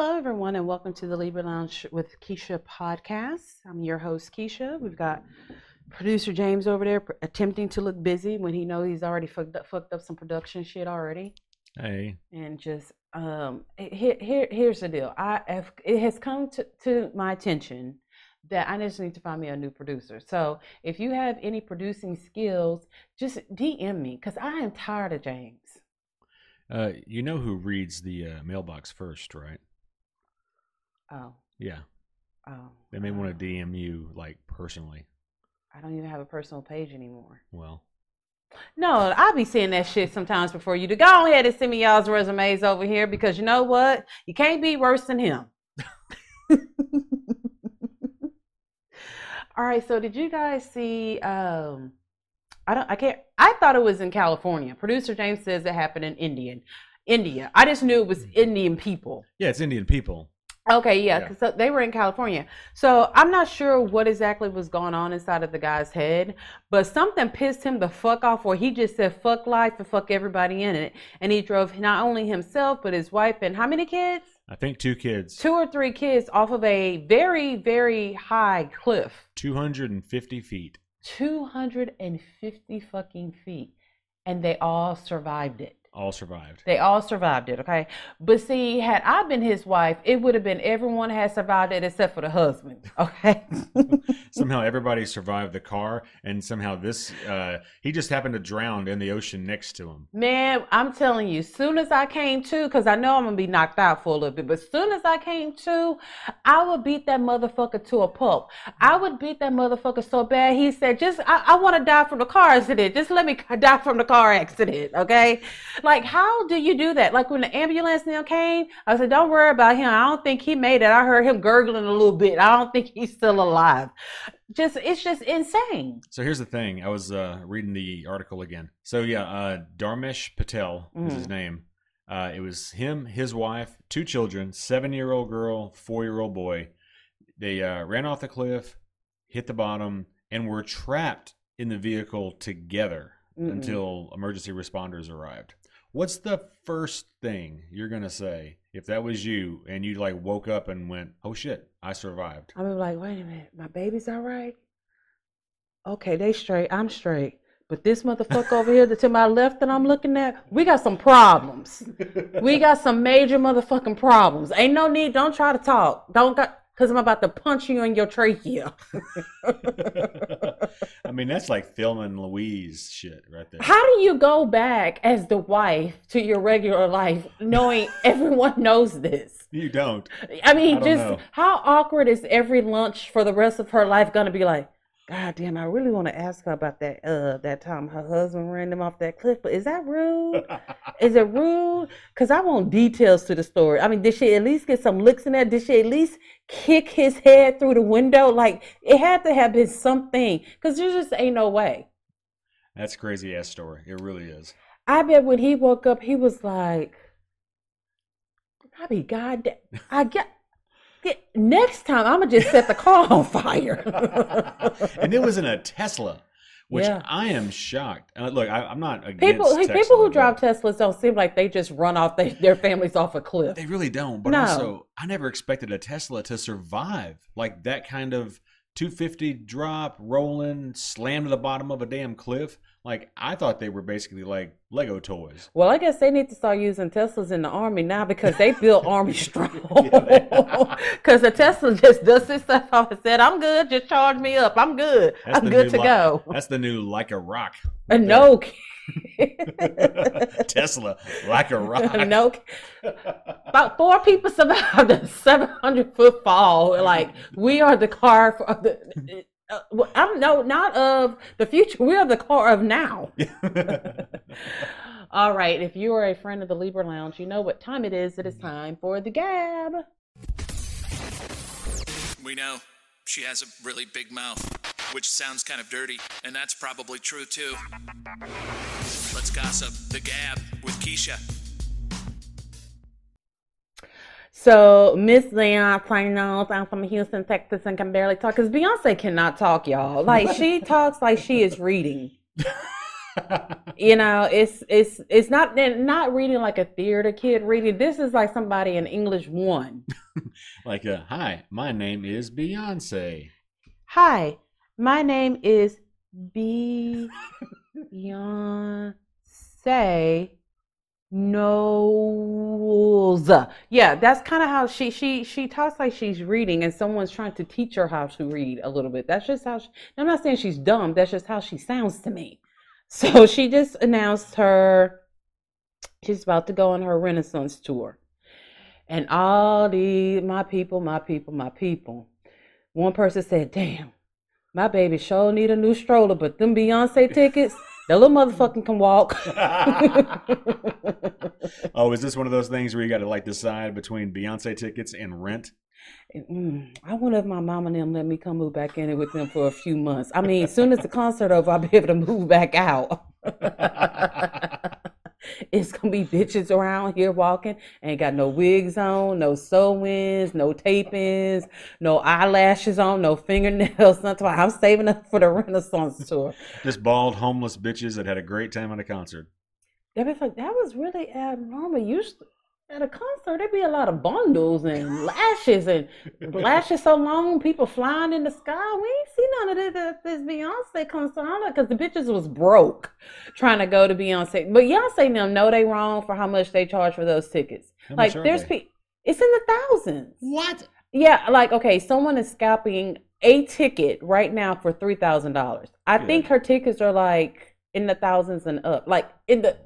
Hello, everyone, and welcome to the Libra Lounge with Keisha podcast. I'm your host, Keisha. We've got producer James over there attempting to look busy when he knows he's already fucked up, fucked up some production shit already. Hey, And just um, here, here, here's the deal. I have, it has come to, to my attention that I just need to find me a new producer. So if you have any producing skills, just DM me because I am tired of James. uh, you know who reads the uh, mailbox first, right? Oh, Yeah, oh. they may want to DM you like personally. I don't even have a personal page anymore. Well, No, I'll be seeing that shit sometimes before you to go ahead and send me y'all's resumes over here because you know what? You can't be worse than him. All right, so did you guys see um I don't I can't I thought it was in California. Producer James says it happened in Indian. India. I just knew it was Indian people. yeah, it's Indian people. Okay, yeah, Yeah. because uh, they were in California. So I'm not sure what exactly was going on inside of the guy's head, but something pissed him the fuck off where he just said fuck life and fuck everybody in it. And he drove not only himself, but his wife and how many kids? I think two kids, Two or three kids off of a very, very high cliff. 250 feet. 250 fucking feet. And they all survived it. All survived. They all survived it, okay? But see, had I been his wife, it would have been everyone had survived it except for the husband, okay? somehow everybody survived the car, and somehow this, uh, he just happened to drown in the ocean next to him. Man, I'm telling you, soon as I came to, because I know I'm gonna be knocked out for a little bit, but soon as I came to, I would beat that motherfucker to a pulp. I would beat that motherfucker so bad. He said, "Just, I, I want to die from the car accident. Just let me die from the car accident, okay?" Like, how do you do that? Like when the ambulance now came, I said, "Don't worry about him. I don't think he made it. I heard him gurgling a little bit. I don't think he's still alive." Just, it's just insane. So here's the thing. I was uh, reading the article again. So yeah, uh, Dharmesh Patel is his name. Uh, it was him, his wife, two children, seven-year-old girl, four-year-old boy. They uh, ran off the cliff, hit the bottom, and were trapped in the vehicle together Mm-mm. until emergency responders arrived. What's the first thing you're gonna say if that was you and you like woke up and went, "Oh shit, I survived"? I'm like, wait a minute, my baby's all right. Okay, they straight. I'm straight. But this motherfucker over here to my left that I'm looking at, we got some problems. We got some major motherfucking problems. Ain't no need. Don't try to talk. Don't got because I'm about to punch you in your trachea. I mean, that's like Thelma and Louise shit right there. How do you go back as the wife to your regular life knowing everyone knows this? You don't. I mean, I don't just know. how awkward is every lunch for the rest of her life gonna be like? God damn, I really want to ask her about that uh that time her husband ran them off that cliff, but is that rude? Is it rude? Because I want details to the story. I mean, did she at least get some licks in there? Did she at least kick his head through the window? Like it had to have been something. Because there just ain't no way. That's crazy ass story. It really is. I bet when he woke up, he was like, I be goddamn. I get. Next time, I'm gonna just set the car on fire. and it was in a Tesla, which Yeah. I am shocked. Uh, look, I, I'm not against people, Tesla, people who drive Teslas don't seem like they just run off they, their families off a cliff. They really don't. But No. also, I never expected a Tesla to survive like that kind of 250 drop, rolling, slam to the bottom of a damn cliff. Like I thought they were basically like Lego toys. Well, I guess they need to start using Teslas in the army now because they build army strong. Because the Tesla just does this stuff off and said, "I'm good. Just charge me up. I'm good. That's I'm good to li- go." That's the new like a rock. And right no. Tesla like a rock. no. About four people survived a 700 foot fall. Like we are the car for the. Uh, well, I'm no, not of the future. We are the car of now. All right. If you are a friend of the Libra Lounge, you know what time it is. It is time for the Gab. We know she has a really big mouth, which sounds kind of dirty, and that's probably true too. Let's gossip. The Gab with Keisha. So Miss Leon Planos, I'm from Houston, Texas, and can barely talk because Beyonce cannot talk, y'all. Like she talks like she is reading. you know, it's it's it's not not reading like a theater kid reading. This is like somebody in English one. like, uh, hi, my name is Beyonce. Hi, my name is Beyonce Knowles. Yeah, that's kind of how she she she talks like she's reading, and someone's trying to teach her how to read a little bit. That's just how. She, I'm not saying she's dumb. That's just how she sounds to me. So she just announced her. She's about to go on her Renaissance tour, and all the my people, my people, my people. One person said, "Damn, my baby sure need a new stroller, but them Beyonce tickets." The little motherfucking can walk. oh, is this one of those things where you got to like decide between Beyonce tickets and rent? Mm, I wonder if my mom and them let me come move back in it with them for a few months. I mean, as soon as the concert over, I'll be able to move back out. it's gonna be bitches around here walking, ain't got no wigs on, no sew-ins, no tape-ins, no eyelashes on, no fingernails. Why I'm saving up for the Renaissance tour. Just bald, homeless bitches that had a great time at a concert. Be like, that was really abnormal. Usually at a concert, there'd be a lot of bundles and lashes and lashes so long, people flying in the sky. We ain't see none of this this Beyonce concert because the bitches was broke trying to go to Beyonce. But Beyonce them know they wrong for how much they charge for those tickets. Like there's they? pe- it's in the thousands. What? Yeah, like okay, someone is scalping a ticket right now for three thousand dollars. I Good. think her tickets are like in the thousands and up, like in the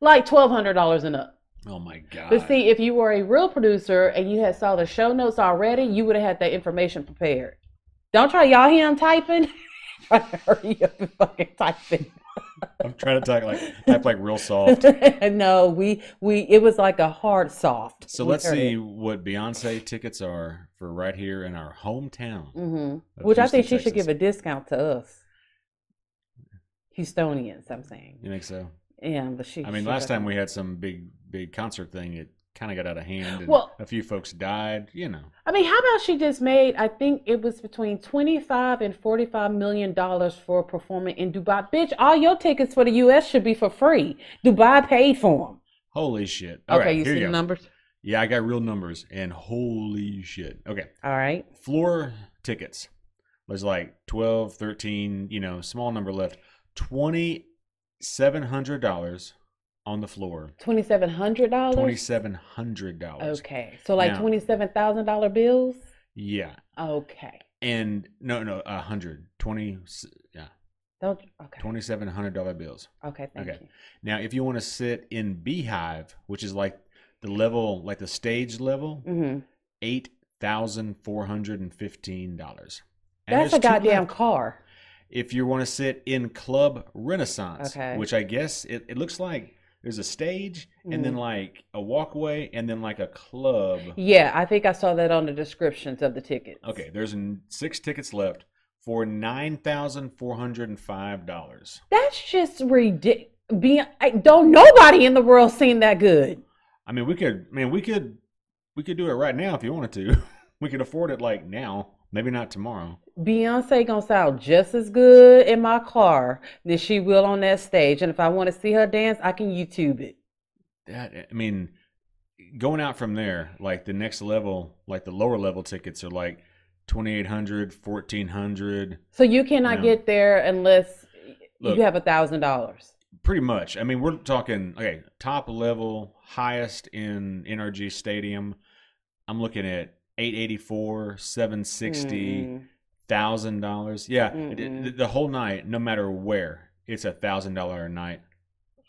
like twelve hundred dollars and up. Oh my god! But see, if you were a real producer and you had saw the show notes already, you would have had that information prepared. Don't try y'all hear him typing. try to hurry up and fucking typing. I'm trying to type like type like real soft. no, we we it was like a hard soft. So let's see what Beyonce tickets are for right here in our hometown. hmm of Which I think she should give a discount to us, Houstonians. I'm saying. You think so? Yeah, but she. I mean, last time we had some big big concert thing, it kind of got out of hand, and Well- a few folks died. You know, I mean, how about she just made? I think it was between twenty-five and forty-five million dollars for performing in Dubai. Bitch, all your tickets for the U.S. should be for free. Dubai paid for them. holy shit! All okay, right, you here see you the go. numbers. Yeah, I got real numbers, and holy shit. Okay, All right. floor tickets. There's like 12, 13, you know, small number left. Twenty seven hundred dollars on the floor. Twenty-seven hundred dollars. Twenty seven hundred dollars. Okay, so like twenty-seven thousand dollar bills. Yeah, Okay. and no, no, a hundred twenty. Yeah, Don't. Okay. twenty seven hundred dollar bills. Okay. Thank Okay. you. Now, if you want to sit in Beehive, which is like the level, like the stage level, hmm eight thousand four hundred and fifteen dollars. That's a goddamn car. If you want to sit in Club Renaissance, Okay. which I guess it, it looks like there's a stage and then Mhm. like a walkway and then like a club. Yeah, I think I saw that on the descriptions of the tickets. Okay, there's six tickets left for nine thousand four hundred and five dollars. That's just ridiculous. Be I don't nobody in the world seen that good. I mean, we could, man, we could, we could do it right now if you wanted to. we could afford it like now, maybe not tomorrow. Beyonce gonna sound just as good in my car than she will on that stage. And if I want to see her dance, I can YouTube it. That, I mean, going out from there, like the next level, like the lower level tickets are like 2800 1400 So you cannot No. get there unless Look. you have a thousand dollars. pretty much. I mean, we're talking, okay, top level, highest in NRG Stadium. I'm looking at 884 760 Mm. Thousand dollars. Yeah, it- the whole night, no matter where, it's a thousand dollar a night.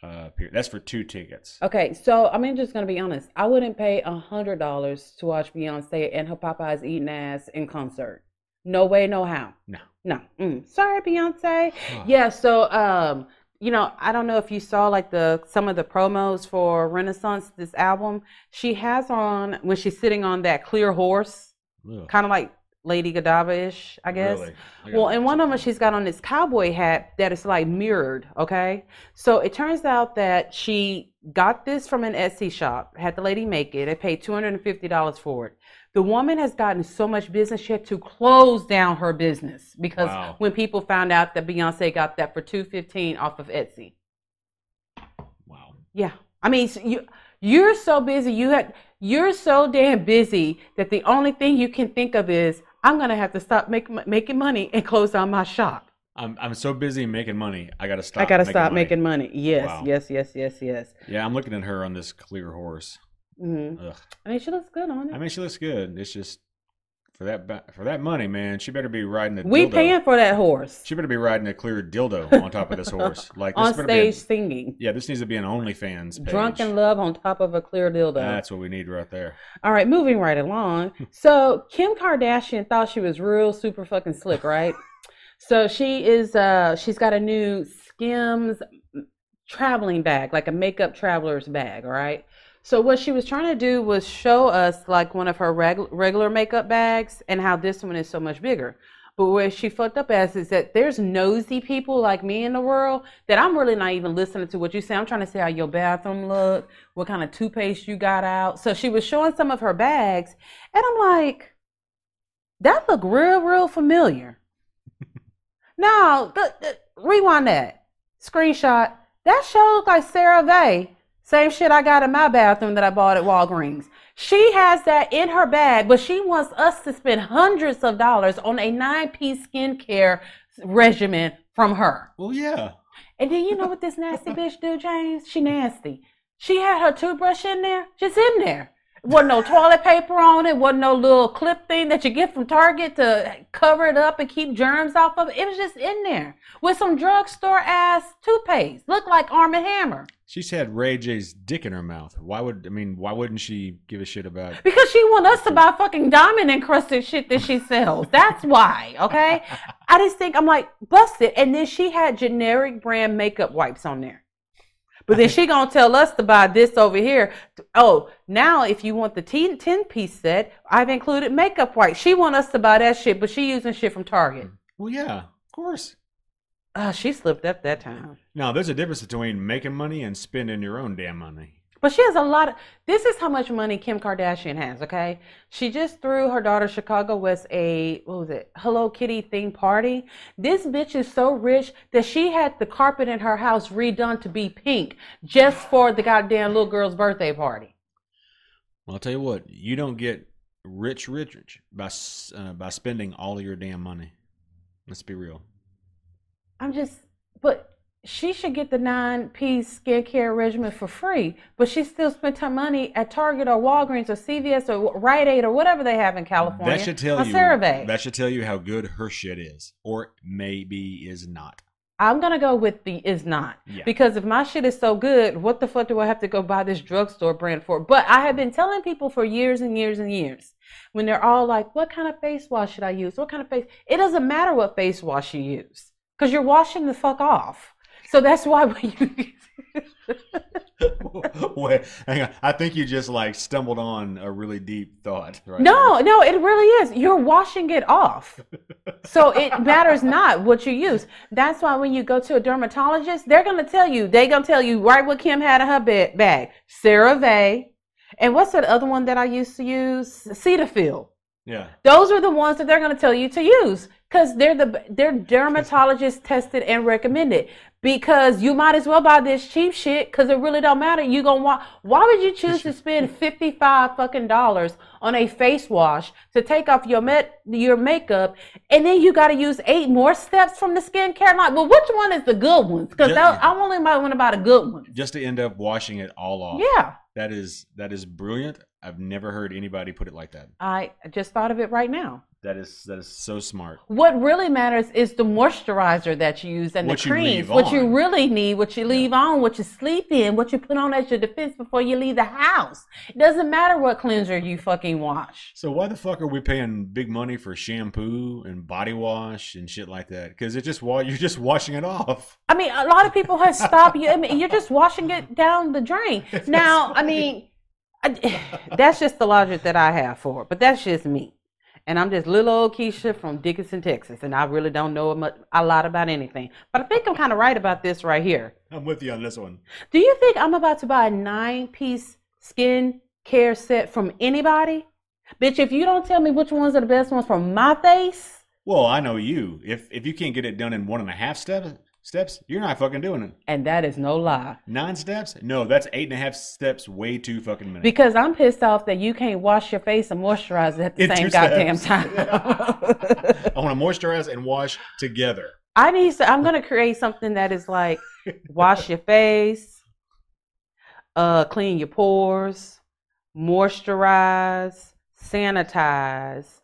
Uh, period. That's for two tickets. Okay, so I mean, just gonna be honest. I wouldn't pay a hundred dollars to watch Beyonce and her Popeyes eating ass in concert. No way, no how. No. No. Mm. Sorry, Beyonce. Yeah, so um, you know, I don't know if you saw like the some of the promos for Renaissance this album. She has on when she's sitting on that clear horse, kind of like Lady Godiva-ish, I guess. Really? I Well, and one of them she's got on this cowboy hat that is like mirrored. Okay, so it turns out that she got this from an Etsy shop. Had the lady make it. They paid two hundred and fifty dollars for it. The woman has gotten so much business she had to close down her business because Wow. when people found out that Beyonce got that for two fifteen off of Etsy. Wow. Yeah, I mean so you you're so busy. You had you're so damn busy that the only thing you can think of is I'm gonna have to stop make, making money and close down my shop. I'm I'm so busy making money. I gotta stop. I gotta making stop money. making money. Yes, Wow. yes, yes, yes, yes. Yeah, I'm looking at her on this clear horse. Mm-hmm. I mean, she looks good on it. I mean, she looks good. It's just for that for that money, man. She better be riding a we dildo. paying for that horse She better be riding a clear dildo on top of this horse. Like on this be. stage A, singing. yeah, this needs to be an OnlyFans page. Drunk in love on top of a clear dildo. That's what we need right there. All right, moving right along. So Kim Kardashian thought she was real super fucking slick, right? so she is uh she's got a new Skims traveling bag, like a makeup traveler's bag, all right? So what she was trying to do was show us like one of her reg- regular makeup bags and how this one is so much bigger. But where she fucked up as is that there's nosy people like me in the world that I'm really not even listening to what you say. I'm trying to see how your bathroom look, what kind of toothpaste you got out. So she was showing some of her bags, and I'm like, that look real, real familiar. now, the, the, rewind that screenshot. That show look like CeraVe. Same shit I got in my bathroom that I bought at Walgreens. She has that in her bag, but she wants us to spend hundreds of dollars on a nine piece skincare regimen from her. Well, yeah. And then you know what this nasty bitch do, James? She nasty. She had her toothbrush in there, just in there. Wasn't no toilet paper on it. Wasn't no little clip thing that you get from Target to cover it up and keep germs off of it. It was just in there with some drugstore ass toothpaste. Looked like Arm and Hammer. She's had Ray J's dick in her mouth. Why would I mean? Why wouldn't she give a shit about? Because she want us to buy fucking diamond encrusted shit that she sells. That's why, okay? I just think I'm like busted. And then she had generic brand makeup wipes on there. But then she gonna tell us to buy this over here. Oh, now if you want the 10, 10 piece set, I've included makeup wipes. She want us to buy that shit, but she using shit from Target. Well, yeah, of course. Uh, she slipped up that time. Now, there's a difference between making money and spending your own damn money. But she has a lot of. This is how much money Kim Kardashian has. Okay, she just threw her daughter Chicago West a what was it Hello Kitty theme party. This bitch is so rich that she had the carpet in her house redone to be pink just for the goddamn little girl's birthday party. Well, I'll tell you what, you don't get rich, rich, rich by uh, by spending all of your damn money. Let's be real. I'm just, but she should get the nine piece skincare regimen for free, but she still spent her money at Target or Walgreens or CVS or Rite Aid or whatever they have in California. That should tell you. CeraVe. That should tell you how good her shit is, or maybe is not. I'm gonna go with the is not Yeah. because if my shit is so good, what the fuck do I have to go buy this drugstore brand for? But I have been telling people for years and years and years when they're all like, "What kind of face wash should I use? What kind of face?" It doesn't matter what face wash you use because you're washing the fuck off. So that's why when you Wait, hang on. I think you just like stumbled on a really deep thought. Right no, no, it really is. You're washing it off. So it matters not what you use. That's why when you go to a dermatologist, they're gonna tell you. They're gonna tell you right what Kim had in her ba- bag: CeraVe, and what's that other one that I used to use? Cetaphil. Yeah. Those are the ones that they're gonna tell you to use because they're the they're dermatologist tested and recommended. Because you might as well buy this cheap shit because it really don't matter. You gonna want? Why would you choose to spend fifty five fucking dollars on a face wash to take off your met your makeup, and then you got to use eight more steps from the skincare line? Well, which one is the good ones? Because I only might want to buy the good ones. Just to end up washing it all off. Yeah, That is that is brilliant. I've never heard anybody put it like that. I just thought of it right now. That is that is so smart. What really matters is the moisturizer that you use and What the creams. leave What you really need, what you leave on, what you sleep in, what you put on as your defense before you leave the house. It doesn't matter what cleanser you fucking wash. So why the fuck are we paying big money for shampoo and body wash and shit like that? Because it just you're just washing it off. I mean, a lot of people have stopped you. I mean, you're just washing it down the drain. Now, I mean, I, that's just the logic that I have for it, but that's just me. And I'm just little old Keisha from Dickinson, Texas, and I really don't know much, a lot about anything. But I think I'm kind of right about this right here. I'm with you on this one. Do you think I'm about to buy a nine piece skin care set from anybody? Bitch, if you don't tell me which ones are the best ones for my face, Well, I know you. If if you can't get it done in one and a half steps, steps, you're not fucking doing it. and that is no lie. Nine steps? No, that's eight and a half steps. Way too fucking many. Because I'm pissed off that you can't wash your face and moisturize at the In same goddamn time. I want to moisturize and wash together. I need to. I'm gonna create something that is like wash your face, uh, clean your pores, moisturize, sanitize,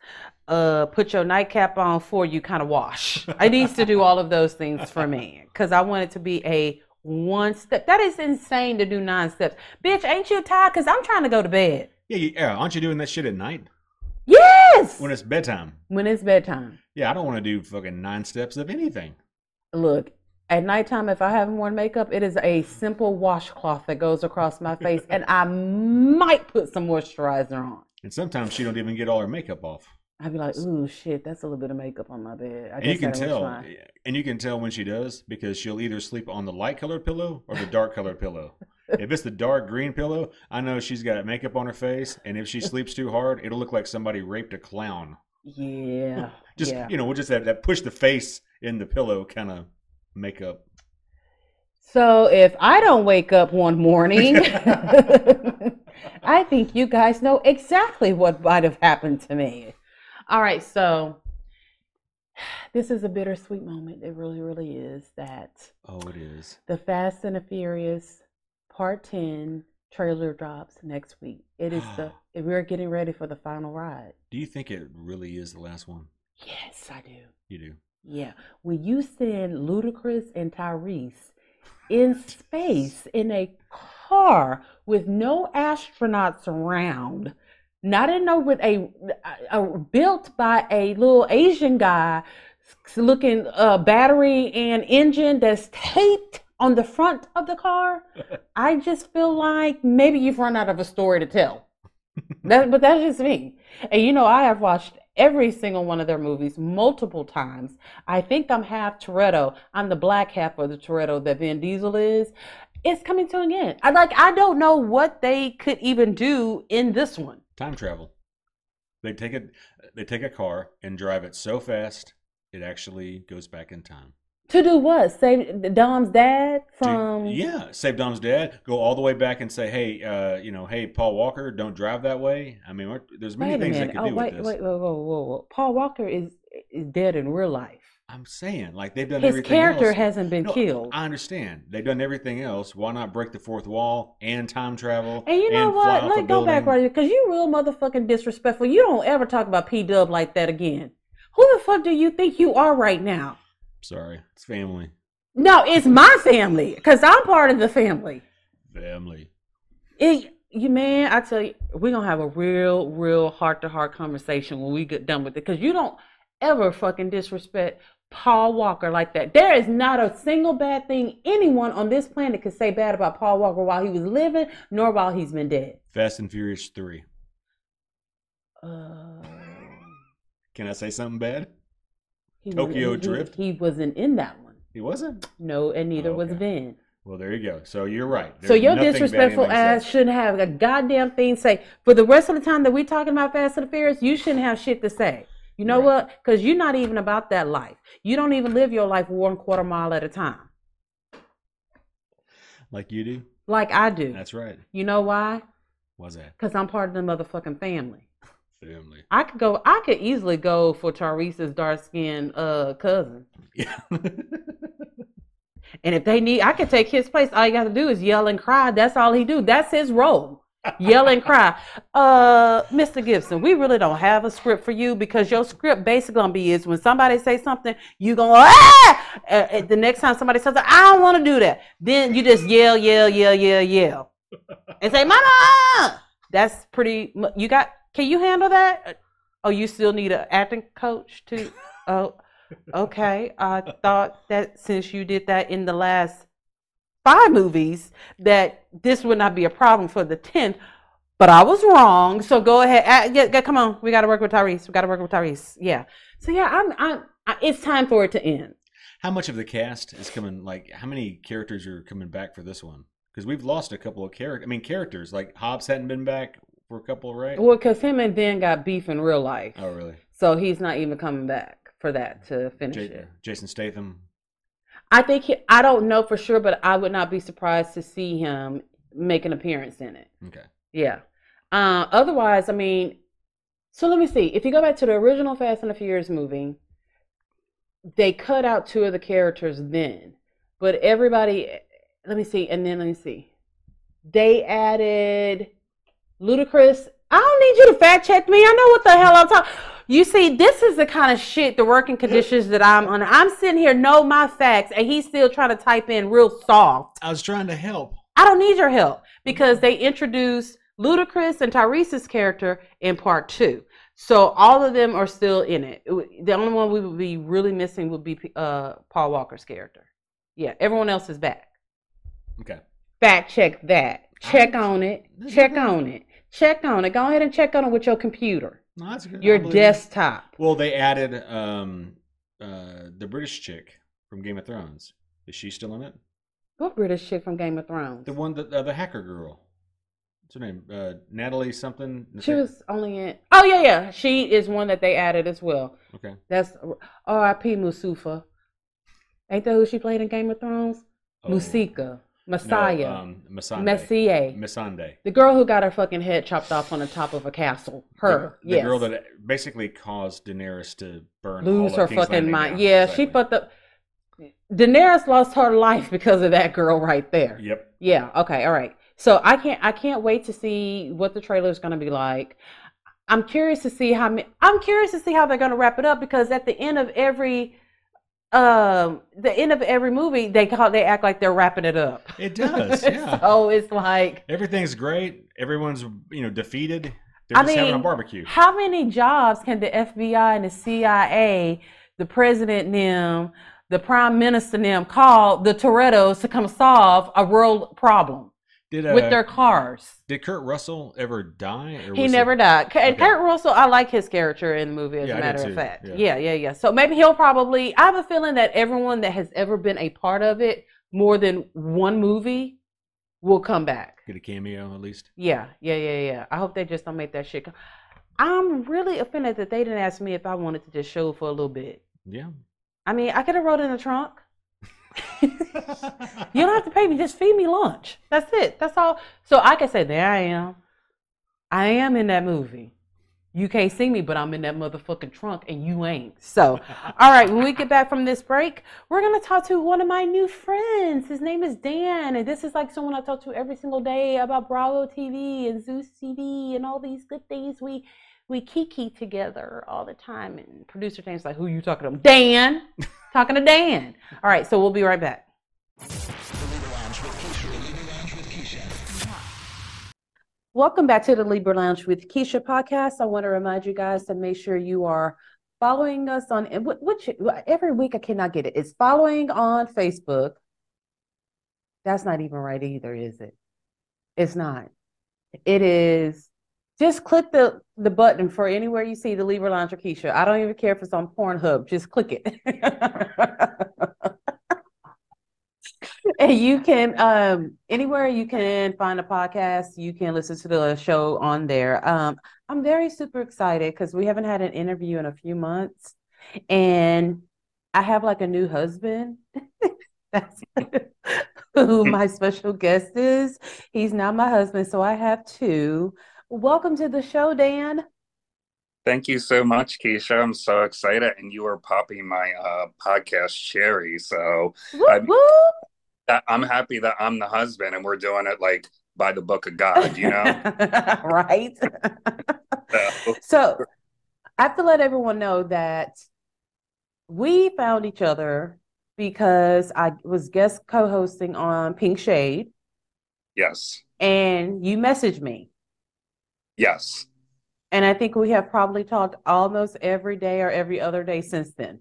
uh, put your nightcap on for you kind of wash. I needs to do all of those things for me because I want it to be a one step. That is insane to do nine steps, bitch. Ain't you tired? Because I'm trying to go to bed. Yeah, you, yeah, aren't you doing that shit at night Yes, when it's bedtime? when it's bedtime. Yeah, I don't want to do fucking nine steps of anything. Look, at nighttime, if I haven't worn makeup, it is a simple washcloth that goes across my face, and I might put some moisturizer on. And sometimes she don't even get all her makeup off. I'd be like, ooh, shit, that's a little bit of makeup on my bed. I And you can tell, fine. and you can tell when she does because she'll either sleep on the light colored pillow or the dark colored pillow. If it's the dark green pillow, I know she's got makeup on her face, and if she sleeps too hard, it'll look like somebody raped a clown. Yeah. Just yeah. you know, we'll just have that push the face in the pillow kind of makeup. So if I don't wake up one morning, I think you guys know exactly what might have happened to me. All right, so this is a bittersweet moment. It really, really is that Oh, it is. the Fast and the Furious Part 10 trailer drops next week. It is the we're getting ready for the final ride. Do you think it really is the last one? Yes, I do. You do. Yeah. When you send Ludacris and Tyrese in space in a car with no astronauts around, not in no with a, a, a- built by a little Asian guy looking uh, battery and engine that's taped on the front of the car. I just feel like maybe you've run out of a story to tell. That, but that's just me. And you know, I have watched every single one of their movies multiple times. I think I'm half Toretto. I'm the black half of the Toretto that Vin Diesel is. It's coming to an end. I like. I don't know what they could even do in this one. Time travel. They take it. They take a car and drive it so fast it actually goes back in time. To do what? Save Dom's dad To- from? yeah, save Dom's dad. Go all the way back and say, hey, uh, you know, hey, Paul Walker, don't drive that way. I mean, there's many Wait a things they could Oh do wait, with wait, this. wait, whoa, whoa, whoa. Paul Walker is is dead in real life. I'm saying, like they've done His everything character else. hasn't been No, killed. I understand. They've done everything else. Why not break the fourth wall and time travel? And you know fly what? Let go back right here, because you real motherfucking disrespectful. You don't ever talk about P Dub like that again. Who the fuck do you think you are right now? Sorry, it's family. No, it's my family, because I'm part of the family. Family. It, you man, I tell you, we're gonna have a real, real heart to heart conversation when we get done with it. Because you don't ever fucking disrespect Paul Walker like that. There is not a single bad thing anyone on this planet could say bad about Paul Walker while he was living, nor while he's been dead. Fast and Furious 3. Uh, Can I say something bad? Tokyo wasn't- he- Drift? He, wasn't in that one. He wasn't? No, and neither was Okay. Vin. Well, there you go. So you're right. So your disrespectful ass shouldn't have a goddamn thing to say. For the rest of the time that we're talking about Fast and the Furious, you shouldn't have shit to say. You know Right. what? Because you're not even about that life. You don't even live your life one quarter mile at a time, Like you do? like I do. That's right. You know why? What's that? Because I'm part of the motherfucking family. Family. I could go. I could easily go for Tyrese's dark skinned uh cousin. Yeah. And if they need, I could take his place. All you got to do is yell and cry. That's all he do. That's his role. Yell and cry. Uh, Mr. Gibson, we really don't have a script for you because your script basically gonna be is when somebody say something, you gonna ah. The next time somebody says, I don't want to do that, then you just yell, yell, yell, yell, yell, and say, Mama. That's pretty. You got? Can you handle that? Oh, you still need an acting coach too. Oh, okay. I thought that since you did that in the last five movies, that this would not be a problem for the tenth. but I was wrong. So go ahead. Uh, yeah, yeah, come on. We got to work with Tyrese. We got to work with Tyrese. Yeah. So yeah, I'm, I'm, I, it's time for it to end. How much of the cast is coming? Like, how many characters are coming back for this one? Because we've lost a couple of characters. I mean, characters like Hobbs hadn't been back for a couple, right? Well, because him and Vin got beef in real life. Oh, really? So he's not even coming back for that to finish J- it. Jason Statham. I think he, I don't know for sure, but I would not be surprised to see him make an appearance in it. Okay. Yeah. Uh, otherwise, I mean, so let me see. If you go back to the original Fast and the Furious movie, they cut out two of the characters then, but everybody. Let me see, and then let me see. They added Ludacris. I don't need you to fact check me. I know what the hell I'm talking. You see, this is the kind of shit, the working conditions that I'm under. I'm sitting here, know my facts, and he's still trying to type in real soft. I was trying to help. I don't need your help because they introduced Ludacris and Tyrese's character in part two. So all of them are still in it. It The only one we would be really missing would be uh, Paul Walker's character. Yeah, everyone else is back. Okay. Fact check that. Check on it. Check on it. Check on it. Go ahead and check on it with your computer, No, that's good. your I it. desktop. Well, they added um, uh, the British chick from Game of Thrones. Is she still in it? What British chick from Game of Thrones? The one that uh, the hacker girl. What's her name? Uh, Natalie something. She was only in. Oh yeah, yeah. She is one that they added as well. okay. That's R.I.P. Musufa. Ain't that who she played in Game of Thrones? Oh, Musika, no, Messiah, um, Missandei. Messier. Missandei. The girl who got her fucking head chopped off on the top of a castle. Her, The, the yes. girl that basically caused Daenerys to burn. lose all her fucking Landing mind. down. Yeah, she Exactly. fucked up. Daenerys lost her life because of that girl right there. Yep. Yeah. Okay. All right. So I can't. I can't wait to see what the trailer is going to be like. I'm curious to see how. I'm curious to see how they're going to wrap it up because at the end of every, um, the end of every movie, they call they act like they're wrapping it up. It does. Yeah. so it's like, Everything's great. Everyone's you know defeated. They're I just having a mean, barbecue. how many jobs can the FBI and the CIA, the president and them, the prime minister and them call the Torettos to come solve a world problem Did uh, with their cars? did Kurt Russell ever die? Or He was never died. And Okay. Kurt Russell, I like his character in the movie, as Yeah, a I did matter of fact. Yeah. Yeah. yeah, yeah, So maybe he'll probably. I have a feeling that everyone that has ever been a part of it, more than one movie, will come back. get a cameo at least? Yeah, yeah, yeah, yeah. I hope they just don't make that shit. Come. I'm really offended that they didn't ask me if I wanted to just show for a little bit. Yeah. I mean, I could have rode in the trunk. you don't have to pay me. Just feed me lunch. That's it. That's all. So I can say, there I am. I am in that movie. You can't see me, but I'm in that motherfucking trunk and you ain't. So, all right, when we get back from this break, we're going to talk to one of my new friends. His name is Dan, and this is like someone I talk to every single day about Bravo TV and Zeus TV and all these good things. We we kiki together all the time. And producer James like, who you talking to? Dan. talking to Dan. All right, so we'll be right back. Welcome back to the Libra Lounge with Keisha podcast. I want to remind you guys to make sure you are following us on and which every week I cannot get it. It's following on Facebook. That's not even right either, is it? It's not. It is just click the the button for anywhere you see the Libra or Keisha. I don't even care if it's on Pornhub. Just click it. and you can um anywhere you can find a podcast you can listen to the show on there um i'm very super excited because we haven't had an interview in a few months and i have like a new husband that's who my special guest is he's now my husband so i have two welcome to the show dan Thank you so much, Keisha. I'm so excited, and you are popping my uh, podcast cherry. So Whoop, I'm- whoop. I'm happy that I'm the husband, and we're doing it like by the book of God. You know. right So, So I have to let everyone know that we found each other because I was guest co-hosting on Pink Shade yes, and you messaged me. Yes, And I think we have probably talked almost every day or every other day since then.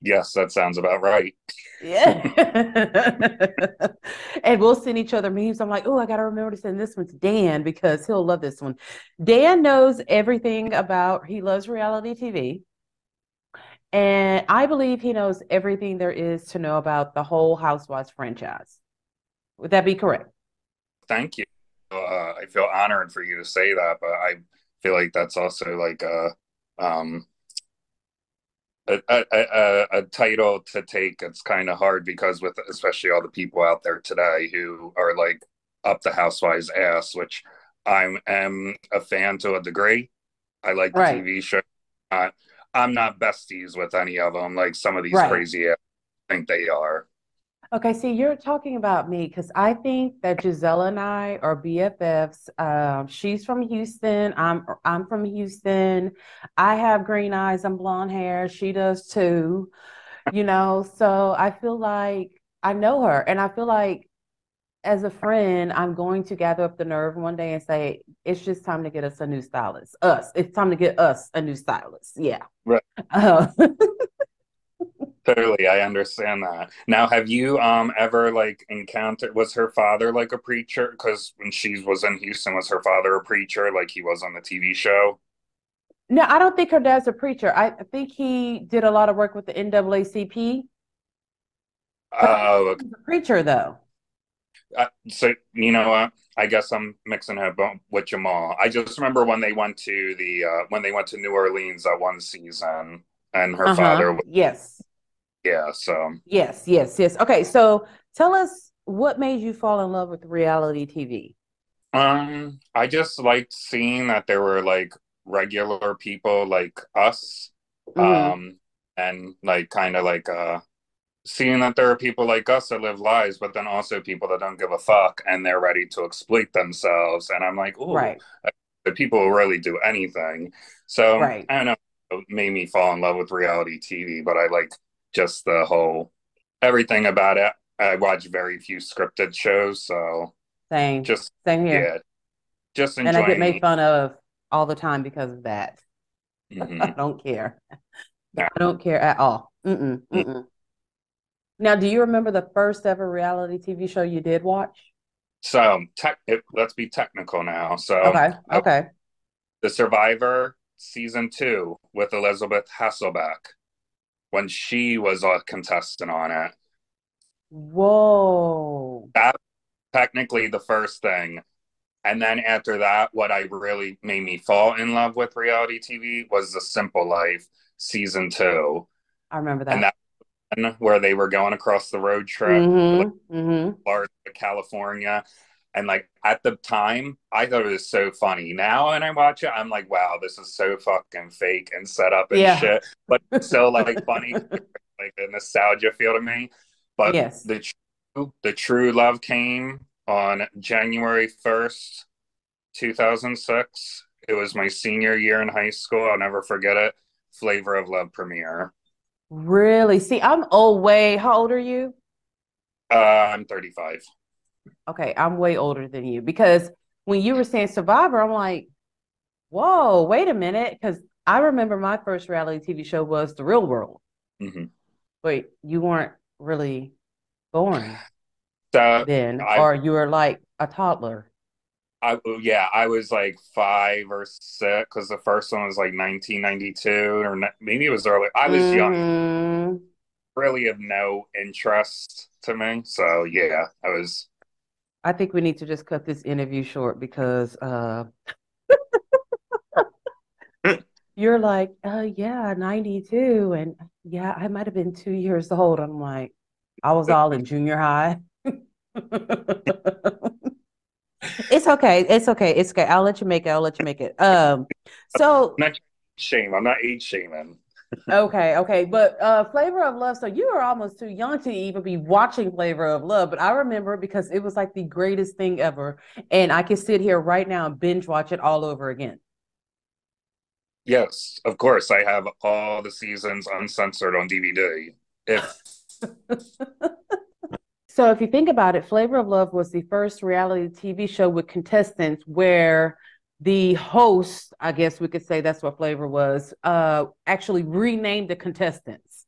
Yes, that sounds about right. Yeah. and we'll send each other memes. I'm like, oh, I got to remember to send this one to Dan because he'll love this one. Dan knows everything about, he loves reality TV. And I believe he knows everything there is to know about the whole Housewives franchise. Would that be correct? Thank you. Uh, I feel honored for you to say that, but I feel like that's also like a, um, a, a, a, a title to take. It's kind of hard because with especially all the people out there today who are like up the housewives ass, which I am a fan to a degree. I like the right. TV show. Uh, I'm not besties with any of them. Like some of these right. crazy think they are. Okay, see, you're talking about me because I think that Gizelle and I are BFFs. Um, she's from Houston. I'm I'm from Houston. I have green eyes and blonde hair. She does too. You know, so I feel like I know her, and I feel like as a friend, I'm going to gather up the nerve one day and say, "It's just time to get us a new stylist. Us. It's time to get us a new stylist." Yeah. Right. Uh, totally i understand that. Now have you um ever like encountered was her father like a preacher? Because when she was in houston was her father a preacher like he was on the tv show? No i don't think her dad's a preacher. I think he did a lot of work with the naacp oh okay. a preacher though. Uh, so you know what? I guess i'm mixing up with jamal. I just remember when they went to the uh when they went to new orleans that one season and her uh-huh. father was, yes yeah so yes yes yes okay so tell us what made you fall in love with reality tv um i just liked seeing that there were like regular people like us mm-hmm. um and like kind of like uh seeing that there are people like us that live lives but then also people that don't give a fuck and they're ready to exploit themselves and i'm like oh right. the people who really do anything so right. i don't know made me fall in love with reality tv but i like just the whole everything about it. I watch very few scripted shows, so same. Just same here. Yeah, just and I get made fun of all the time because of that. Mm-hmm. I don't care. I don't care at all. Mm-mm, mm-mm. Now, do you remember the first ever reality TV show you did watch? So, tech, it, let's be technical now. So, okay, okay. The Survivor season two with Elisabeth Hasselbeck when she was a contestant on it. Whoa. That technically the first thing. And then after that, what I really made me fall in love with reality TV was The Simple Life season two. I remember that. And that where they were going across the road trip, mm-hmm, mm-hmm. Florida, California. And like at the time, I thought it was so funny. Now, when I watch it, I'm like, wow, this is so fucking fake and set up and yeah. shit. But it's so like funny, like a nostalgia feel to me. But yes. the true, the true love came on January first, two thousand six. It was my senior year in high school. I'll never forget it. Flavor of Love premiere. Really? See, I'm old. Way. How old are you? Uh, I'm 35 okay, I'm way older than you because when you were saying Survivor, I'm like, whoa, wait a minute, because I remember my first reality TV show was The Real World. Mm-hmm. Wait, you weren't really born so then, I, or you were like a toddler. I yeah, I was like five or six because the first one was like 1992 or maybe it was early. I was mm-hmm. young, really of no interest to me. So yeah, I was I think we need to just cut this interview short because uh, you're like, uh, yeah, 92. And yeah, I might have been two years old. I'm like, I was all in junior high. it's okay. It's okay. It's okay. I'll let you make it. I'll let you make it. Um, so not shame. I'm not age shaming okay, okay. But uh Flavor of Love, so you were almost too young to even be watching Flavor of Love, but I remember because it was like the greatest thing ever. And I can sit here right now and binge watch it all over again. Yes, of course. I have all the seasons uncensored on DVD. If so if you think about it, Flavor of Love was the first reality TV show with contestants where the host, I guess we could say that's what flavor was, uh, actually renamed the contestants.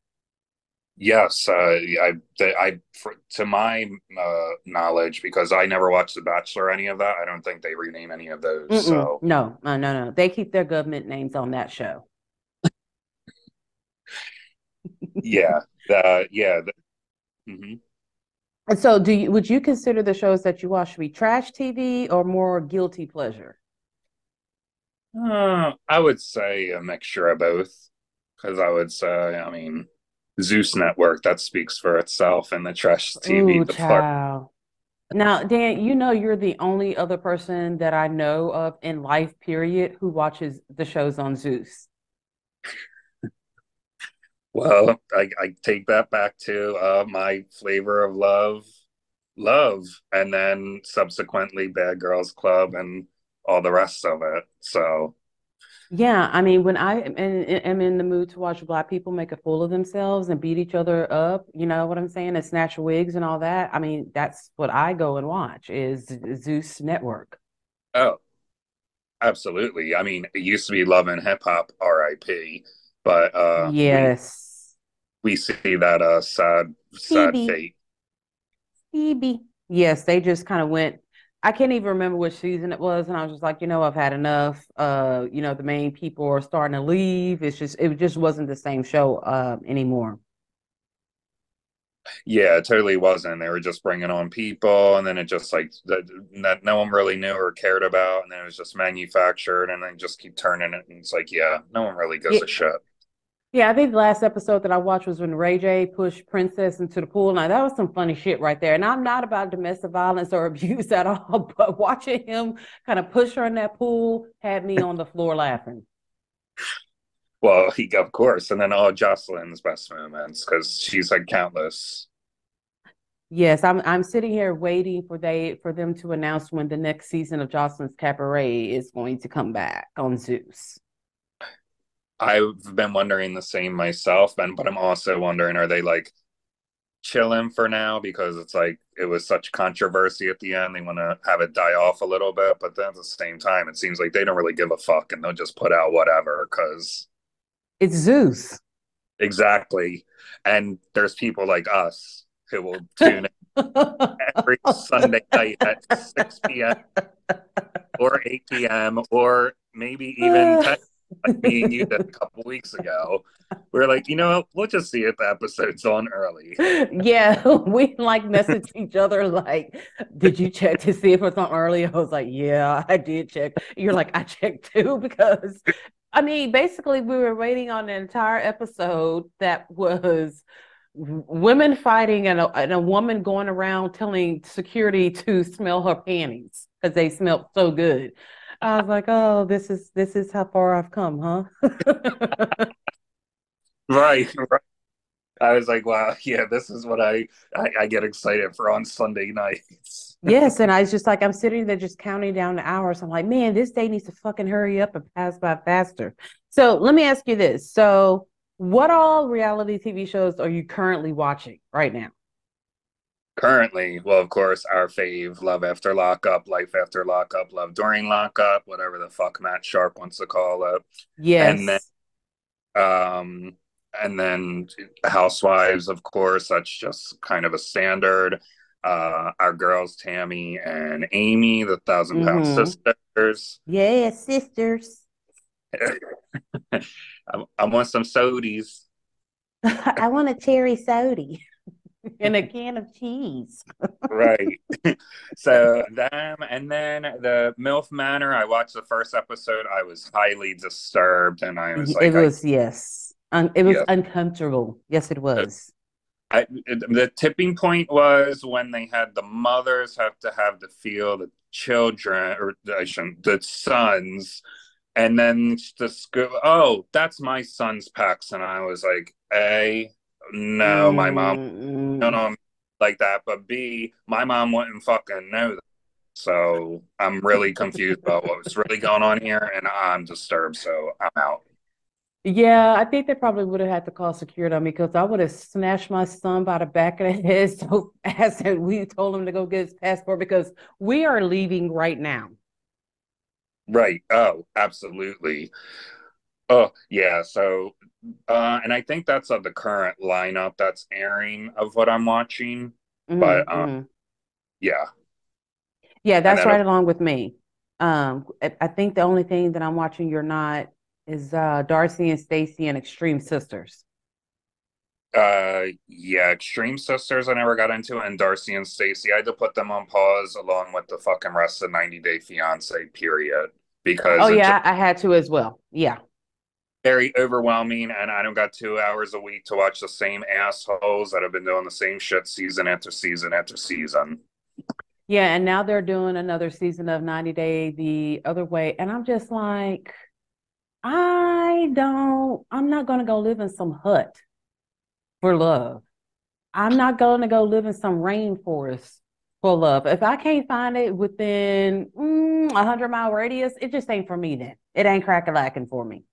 Yes, uh, I, I, for, to my uh, knowledge, because I never watched The Bachelor or any of that. I don't think they rename any of those. Mm-mm. So no, no, no, no. They keep their government names on that show. yeah, the, yeah. Mm-hmm. And so, do you would you consider the shows that you watch to be trash TV or more guilty pleasure? Uh, I would say a mixture of both, because I would say, I mean Zeus Network that speaks for itself and the trash TV Ooh, child. Now, Dan, you know you're the only other person that I know of in life, period, who watches the shows on Zeus. well, I, I take that back to uh, my flavor of love, love, and then subsequently Bad Girls Club and all the rest of it. So yeah, I mean, when I am in, am in the mood to watch black people make a fool of themselves and beat each other up, you know what I'm saying, and snatch wigs and all that. I mean, that's what I go and watch is Zeus Network. Oh, absolutely. I mean, it used to be Love and Hip Hop, R.I.P. But uh, yes, we, we see that uh sad, sad Phoebe. fate. Phoebe. Yes, they just kind of went I can't even remember which season it was, and I was just like, you know, I've had enough. Uh, you know, the main people are starting to leave. It's just, it just wasn't the same show uh, anymore. Yeah, it totally wasn't. They were just bringing on people, and then it just like that no one really knew or cared about, and then it was just manufactured, and then just keep turning it, and it's like, yeah, no one really gives yeah. a shit. Yeah, I think the last episode that I watched was when Ray J pushed Princess into the pool. Now that was some funny shit right there. And I'm not about domestic violence or abuse at all, but watching him kind of push her in that pool had me on the floor laughing. Well, he of course, and then all Joseline's best moments because she's had countless. Yes, I'm. I'm sitting here waiting for they for them to announce when the next season of Joseline's Cabaret is going to come back on Zeus. I've been wondering the same myself, and but I'm also wondering, are they like chilling for now because it's like it was such controversy at the end. They want to have it die off a little bit, but then at the same time, it seems like they don't really give a fuck and they'll just put out whatever because it's Zeus. Exactly, and there's people like us who will tune in every Sunday night at 6 p.m. or 8 p.m. or maybe even 10 like me and you did a couple weeks ago. We are like, you know, we'll just see if the episode's on early. Yeah, we like message each other like, did you check to see if it's on early? I was like, yeah, I did check. You're like, I checked too because I mean, basically, we were waiting on an entire episode that was women fighting and a, and a woman going around telling security to smell her panties because they smelled so good. I was like, oh, this is this is how far I've come, huh? right, right. I was like, wow, yeah, this is what I, I, I get excited for on Sunday nights. yes, and I was just like, I'm sitting there just counting down the hours. I'm like, man, this day needs to fucking hurry up and pass by faster. So let me ask you this: so, what all reality TV shows are you currently watching right now? Currently, well, of course, our fave, Love After Lockup, Life After Lockup, Love During Lockup, whatever the fuck Matt Sharp wants to call it. Yes. And then, um, and then Housewives, of course, that's just kind of a standard. Uh, our girls, Tammy and Amy, the Thousand Pound mm-hmm. Sisters. Yeah, sisters. I, I want some sodies. I want a cherry sody and a can of cheese. right. so them, and then the MILF Manor. I watched the first episode. I was highly disturbed, and I was like, "It was I, yes, Un- it was uncomfortable. Yes, it was." I, the tipping point was when they had the mothers have to have to feel the children, or I shouldn't, the sons, and then the school. "Oh, that's my son's pecs," and I was like, "A." no, my mom, mm, mm. no, no, like that. But B, my mom wouldn't fucking know that. So I'm really confused about what's really going on here, and I'm disturbed. So I'm out. Yeah, I think they probably would have had to call security on me because I would have snatched my son by the back of the head so fast that we told him to go get his passport because we are leaving right now. Right. Oh, absolutely. Oh, yeah. So Uh, and I think that's of the current lineup that's airing of what I'm watching. Mhm, But, um, mhm. Yeah. Yeah, that's right along with me. Um, I think the only thing that I'm watching you're not is uh Darcy and Stacy and Extreme Sisters. Uh, yeah, Extreme Sisters I never got into, and Darcy and Stacy. I had to put them on pause along with the fucking rest of 90 Day Fiance, period. Because Oh yeah, I had to as well. Yeah. Very overwhelming, and I don't got two hours a week to watch the same assholes that have been doing the same shit season after season after season. Yeah, and now they're doing another season of 90 Day the other way. And I'm just like, I don't, I'm not going to go live in some hut for love. I'm not going to go live in some rainforest for love. If I can't find it within mm, a 100 mile radius, it just ain't for me then. It ain't crack-a-lacking for me.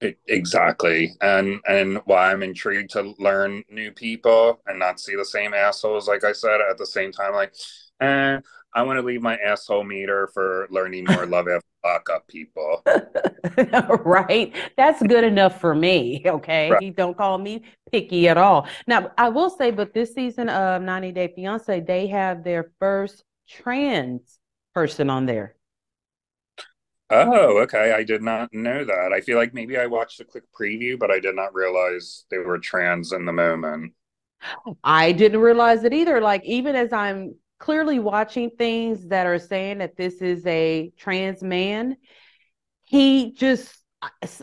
It, exactly, and and why I'm intrigued to learn new people and not see the same assholes. Like I said, at the same time, like, eh, I want to leave my asshole meter for learning more love after lockup people. Right? That's good enough for me. Okay. Right. You don't call me picky at all. Now, I will say, but this season of 90 Day Fiance, they have their first trans person on there. Oh, okay. I did not know that. I feel like maybe I watched a quick preview, but I did not realize they were trans in the moment. I didn't realize it either. Like, even as I'm clearly watching things that are saying that this is a trans man, he just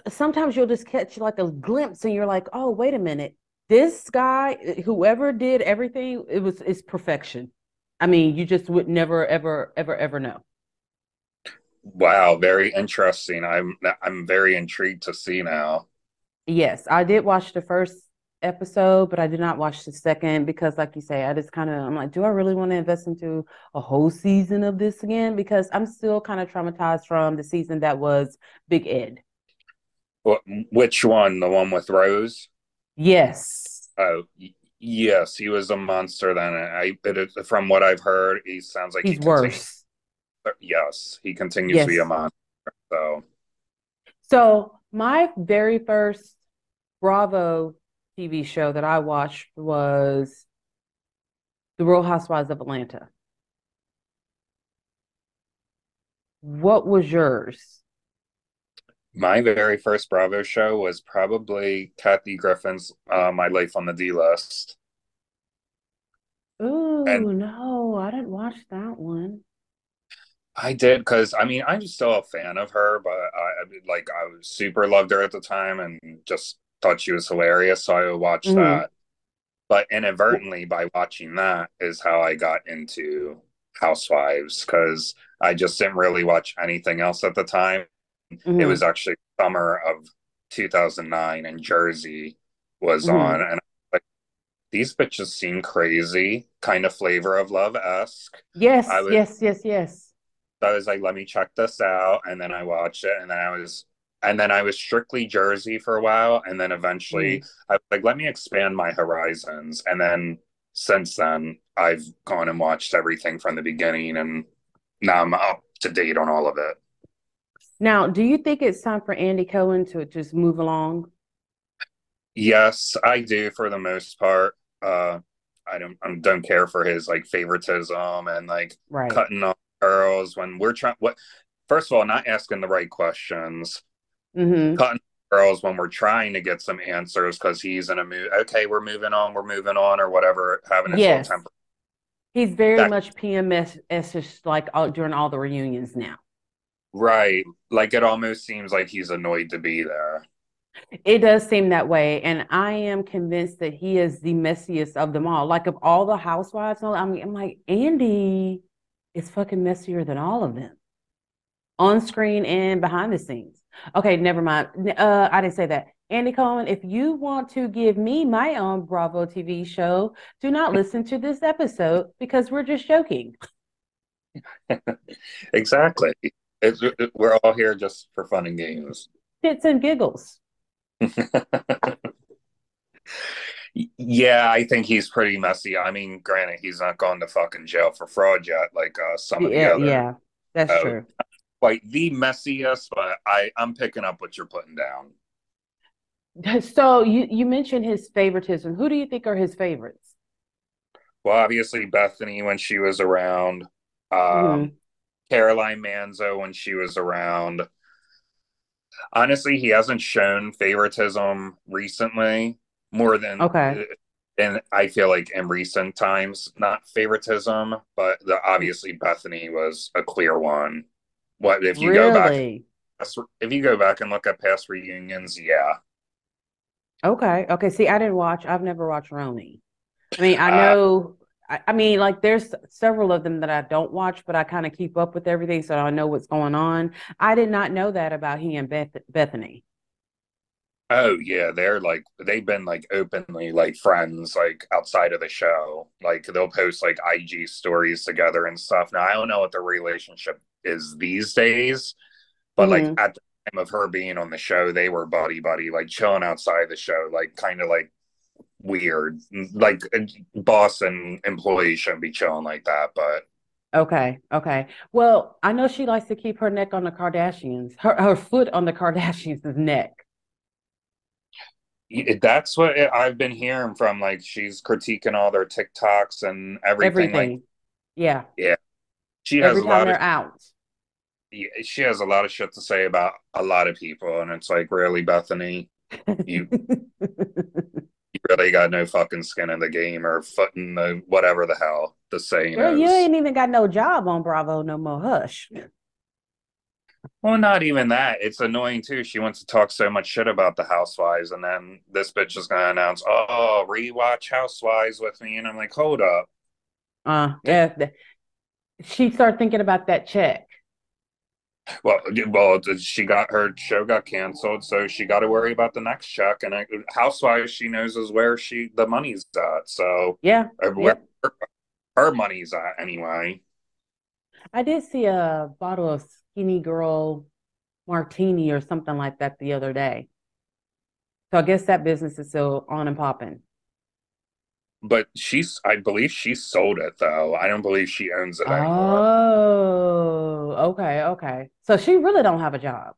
sometimes you'll just catch like a glimpse and you're like, oh, wait a minute. This guy, whoever did everything, it was it's perfection. I mean, you just would never, ever, ever, ever know. Wow, very interesting. I'm I'm very intrigued to see now. Yes, I did watch the first episode, but I did not watch the second because, like you say, I just kind of I'm like, do I really want to invest into a whole season of this again? Because I'm still kind of traumatized from the season that was Big Ed. What, which one? The one with Rose? Yes. Oh, yes, he was a monster then. I it, from what I've heard, he sounds like He's he worse. Yes, he continues to be a Yes. monster. So, So my very first Bravo TV show that I watched was The Real Housewives of Atlanta. What was yours? my very first Bravo show was probably Kathy Griffin's uh, My Life on the D List. Oh no, I didn't watch that one. I did because I mean I'm still a fan of her, but I, like I was super loved her at the time and just thought she was hilarious, so I would watch Mhm. that. But inadvertently, by watching that, is how I got into Housewives because I just didn't really watch anything else at the time. It Mhm. was actually summer of 2009, and Jersey was Mhm. on, and like these bitches seem crazy, kind of flavor of love esque. Yes, was- yes, yes, yes. I was like, let me check this out. And then I watched it. And then I was, and then I was strictly Jersey for a while. And then eventually I was like, let me expand my horizons. And then since then, I've gone and watched everything from the beginning. And now I'm up to date on all of it. Now, do you think it's time for Andy Cohen to just move along? Yes, I do for the most part. Uh, I don't, I don't care for his like favoritism and like Right. cutting off girls when we're trying. What, first of all, not asking the right questions. Mm-hmm. cutting girls when we're trying to get some answers because he's in a mood. Okay, we're moving on, we're moving on, or whatever, having his Yes. temper. He's very That- much PMS just like all, during all the reunions now. Right. Like it almost seems like he's annoyed to be there. It does seem that way, and I am convinced that he is the messiest of them all. Like of all the housewives, I'm, I'm like Andy is fucking messier than all of them, on screen and behind the scenes. Okay, never mind. Uh, I didn't say that. Andy Cohen, if you want to give me my own Bravo TV show, do not listen to this episode because we're just joking. Exactly. It's, it- we're all here just for fun and games. Shits and giggles. Yeah, I think he's pretty messy. I mean, granted, he's not gone to fucking jail for fraud yet, like uh, some of the Yeah, other. yeah, that's Oh. true. Like the messiest, but I I'm picking up what you're putting down. So you you mentioned his favoritism. Who do you think are his favorites? Well, obviously Bethany when she was around, um, mm-hmm. Caroline Manzo when she was around. Honestly, he hasn't shown favoritism recently more than okay. And I feel like in recent times, not favoritism, but the obviously Bethany was a clear one. What if you really? go back? If you go back and look at past reunions, yeah. Okay. Okay. See, I didn't watch. I've never watched RHONY. I mean, I uh, know. Uh, I, I, mean, like, there's several of them that I don't watch, but I kind of keep up with everything, so I know what's going on. I did not know that about he and Beth- Bethany. Oh yeah, they're like they've been like openly like friends like outside of the show. Like they'll post like IG stories together and stuff. Now I don't know what their relationship is these days, but mm-hmm. like at the time of her being on the show, they were buddy buddy, like chilling outside the show, like kind of like weird. Like boss and employee shouldn't be chilling like that, but Okay, okay. Well, I know she likes to keep her neck on the Kardashians, her her foot on the Kardashians' neck that's what I've been hearing from. Like she's critiquing all their TikToks and everything. everything. Like, yeah, yeah. She has Every a lot of out. Yeah, she has a lot of shit to say about a lot of people, and it's like, really, Bethany, you you really got no fucking skin in the game or foot in the whatever the hell the saying Girl, is. You ain't even got no job on Bravo no more. Hush. Well, not even that. It's annoying too. She wants to talk so much shit about the Housewives, and then this bitch is gonna announce, "Oh, rewatch Housewives with me," and I'm like, "Hold up." Uh, yeah. She started thinking about that check. Well, well, she got her show got canceled, so she got to worry about the next check. And Housewives, she knows is where she the money's at. So yeah, where her, her money's at anyway. I did see a bottle of skinny girl martini or something like that the other day. So I guess that business is still on and popping. But she's, I believe she sold it though. I don't believe she owns it anymore. Oh, okay, okay. So she really don't have a job.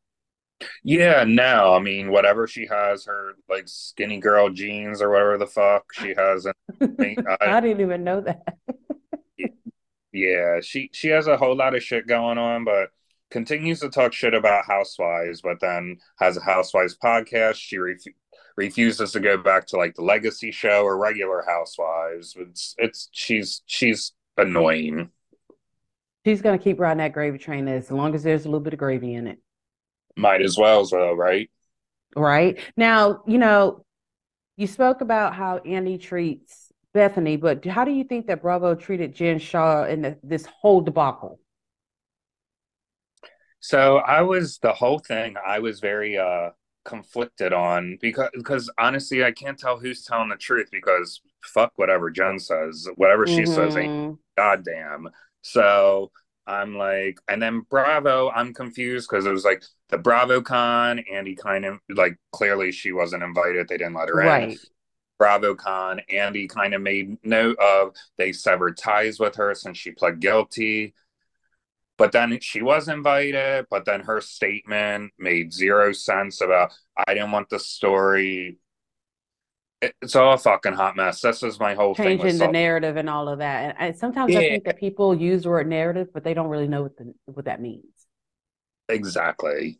Yeah, no. I mean, whatever she has, her like skinny girl jeans or whatever the fuck she has. I, I didn't even know that. yeah, she she has a whole lot of shit going on, but continues to talk shit about Housewives, but then has a Housewives podcast. She ref- refuses to go back to like the Legacy show or regular Housewives. It's it's she's she's annoying. She's gonna keep riding that gravy train as long as there's a little bit of gravy in it. Might as well, as well, right? Right now, you know, you spoke about how Andy treats Bethany, but how do you think that Bravo treated Jen Shah in the, this whole debacle? So I was the whole thing. I was very uh conflicted on because because honestly, I can't tell who's telling the truth because fuck whatever Jen says, whatever she mm-hmm. says ain't mm-hmm. goddamn. So I'm like, and then Bravo, I'm confused because it was like the Bravo Con, Andy kind of like clearly she wasn't invited, they didn't let her right. in. BravoCon, Andy kind of made note of they severed ties with her since she pled guilty. But then she was invited, but then her statement made zero sense about I didn't want the story. It's all a fucking hot mess. This is my whole thing. changing thing the narrative and all of that. And sometimes yeah. I think that people use the word narrative, but they don't really know what the, what that means. Exactly.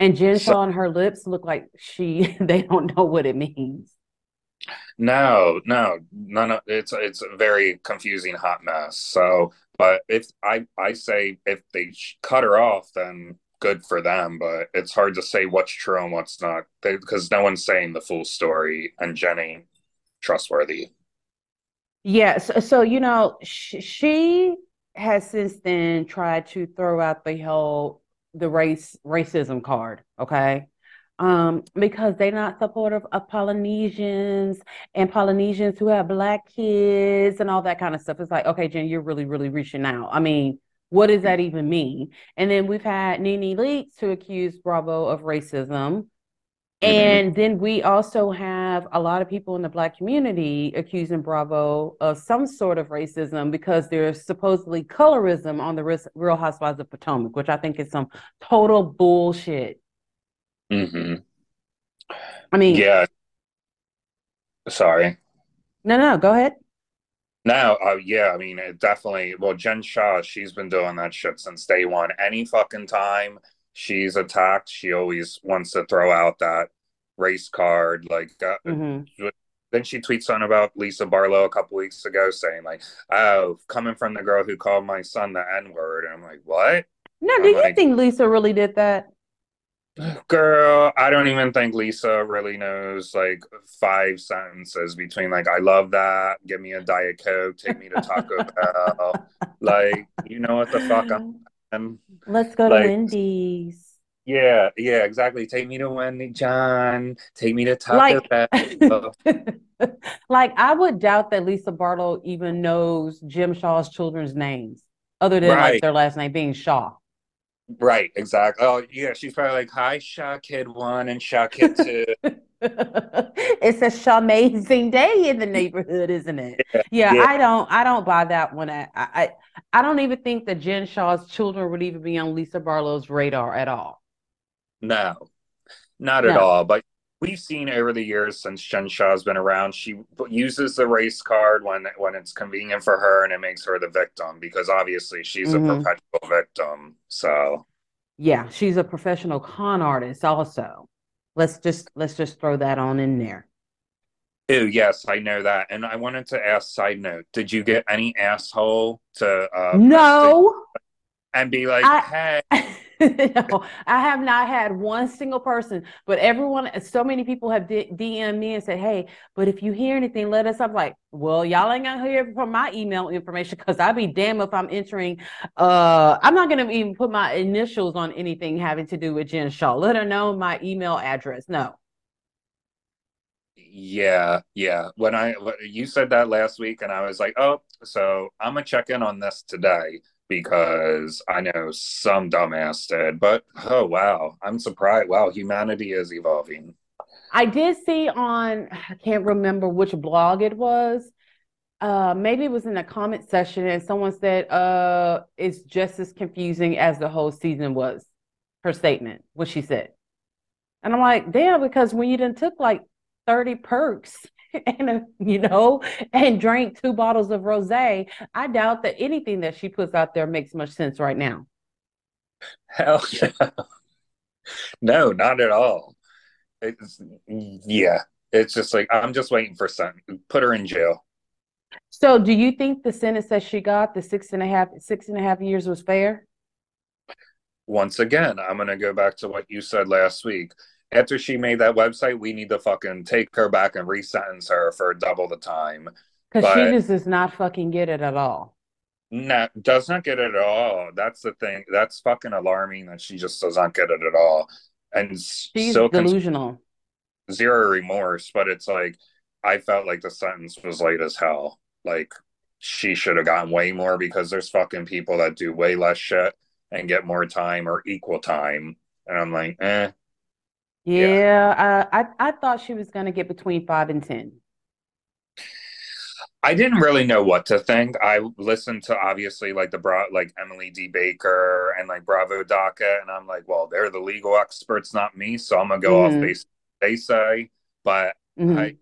And Jen so, on her lips look like she they don't know what it means. No, no, no, no. It's it's a very confusing hot mess. So, but if I I say if they cut her off, then good for them. But it's hard to say what's true and what's not because no one's saying the full story, and Jenny trustworthy. Yes. So you know, sh- she has since then tried to throw out the whole the race racism card. Okay um, because they're not supportive of Polynesians and Polynesians who have black kids and all that kind of stuff. It's like, okay, Jen, you're really, really reaching out. I mean, what does that even mean? And then we've had NeNe Leakes who accused Bravo of racism. Mm-hmm. And then we also have a lot of people in the black community accusing Bravo of some sort of racism because there's supposedly colorism on the Real Housewives of Potomac, which I think is some total bullshit. Mm-hmm. I mean, Yeah. Sorry. no, no, go ahead. No, uh, yeah, I mean, it definitely. Well, Jen Shah, she's been doing that shit since day one. Any fucking time she's attacked, she always wants to throw out that race card. Like, uh, hmm then she tweets something about Lisa Barlow a couple weeks ago, saying like, "Oh, coming from the girl who called my son the N word," and I'm like, "What, No, do I'm you like- think Lisa really did that? Girl?" I don't even think Lisa really knows like five sentences between like, "I love that," "Give me a diet coke," "Take me to Taco Bell," like, you know what the fuck I'm. I'm Let's go like- to Wendy's. Yeah, yeah, exactly. Take me to Wendy John. Take me to Taco Like- Bell. like I would doubt that Lisa Barlow even knows Jen Shah's children's names, other than like their last name being Shah. Right, exactly. Oh, yeah, she's probably like, "Hi, Shah Kid One and Shah Kid Two. it's a amazing day in the neighborhood, isn't it? Yeah, Yeah. I don't I don't buy that one. I, I I don't even think that Jen Shah's children would even be on Lisa Barlow's radar at all. No, not at all. But we've seen over the years since Jen Shah's been around, she uses the race card when when it's convenient for her, and it makes her the victim because obviously she's Mhm. a perpetual victim. So Yeah, she's a professional con artist also. Let's just let's just throw that on in there. Ew, yes, I know that. And I wanted to ask, side note, did you get any asshole to uh, No. and be like, I- hey, I have not had one single person, but everyone, so many people have D- DM'd me and said, "Hey, but if you hear anything, let us." I'm like, "Well, y'all ain't gonna hear from my email information because I'd be damn if I'm entering. Uh, I'm not gonna even put my initials on anything having to do with Jen Shah. Let her know my email address. No, yeah, yeah. When I you said that last week, and I was like, oh, so I'm gonna check in on this today because I know some dumbass did. But oh wow, I'm surprised. Wow, humanity is evolving. I did see on, I can't remember which blog it was. Uh, maybe it was in a comment section, and someone said, uh, it's just as confusing as the whole season was, her statement, what she said. And I'm like, damn, because when you done took like 30 perks and, uh, you know, and drank two bottles of rosé, I doubt that anything that she puts out there makes much sense right now. Hell no, no, not at all. It's yeah. It's just like I'm just waiting for something. Put her in jail. So do you think the sentence that she got, the six and a half, six and a half years was fair? once again, I'm gonna go back to what you said last week. After she made that website, we need to fucking take her back and resentence her for double the time. Because she just does not fucking get it at all. No, does not get it at all. That's the thing. That's fucking alarming that she just does not get it at all. And She's so delusional. zero remorse, but it's like I felt like the sentence was light as hell. Like she should have gotten way more because there's fucking people that do way less shit and get more time or equal time. And I'm like, eh. Yeah, uh, I I thought she was gonna get between five and ten. I didn't really know what to think. I listened to obviously like the bra like Emily D. Baker and like Bravo DACA, and I'm like, well, they're the legal experts, not me. So I'm gonna go Mhm. off based they say. But Mhm. I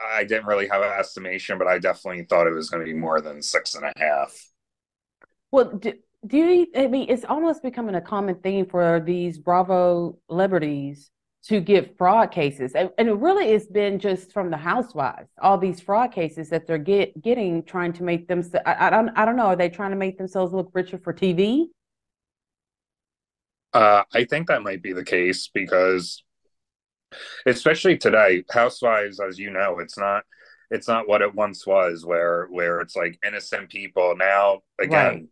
I didn't really have an estimation, but I definitely thought it was gonna be more than six and a half. Well, do, do you? I mean, it's almost becoming a common theme for these Bravo celebrities to get fraud cases, and, and it really has been just from the housewives, all these fraud cases that they're get getting, trying to make them. I, I don't, I don't know. Are they trying to make themselves look richer for TV? Uh, I think that might be the case because, especially today, housewives, as you know, it's not it's not what it once was, where where it's like innocent people. Now, again,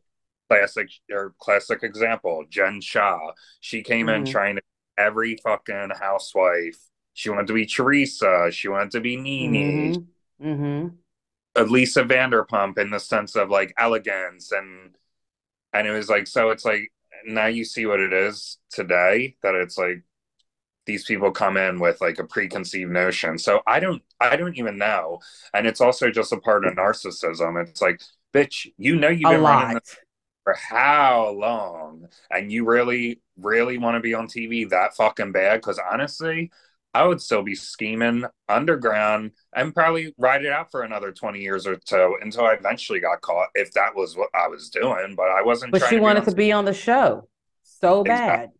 classic or classic example, Jen Shah. She came in Mhm. trying to every fucking housewife. She wanted to be Teresa. She wanted to be Nene. Mm-hmm. Mm-hmm. Lisa Vanderpump in the sense of like elegance and and it was like so it's like now you see what it is today that it's like these people come in with like a preconceived notion. So I don't I don't even know. And it's also just a part of narcissism. It's like, bitch, you know you've A been running lot. this for how long? And you really, really want to be on TV that fucking bad? Because honestly, I would still be scheming underground and probably ride it out for another 20 years or so until I eventually got caught if that was what I was doing. But I wasn't But she to wanted be to be on the show so bad.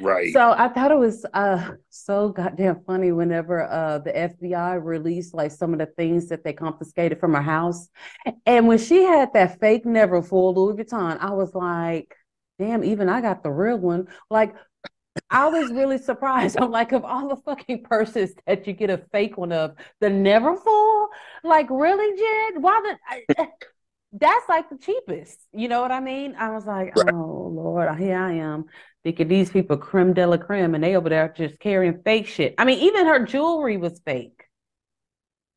Right. So I thought it was uh so goddamn funny whenever uh the FBI released like some of the things that they confiscated from her house. And when she had that fake never Neverfull Louis Vuitton, I was like, damn, even I got the real one. Like I was really surprised. I'm like, of all the fucking purses that you get a fake one of, the Neverfull, like really, Jen? Why the I, that's like the cheapest. You know what I mean? I was like, Right. oh Lord, oh, here I am thinking these people creme de la creme, and they over there just carrying fake shit. I mean, even her jewelry was fake.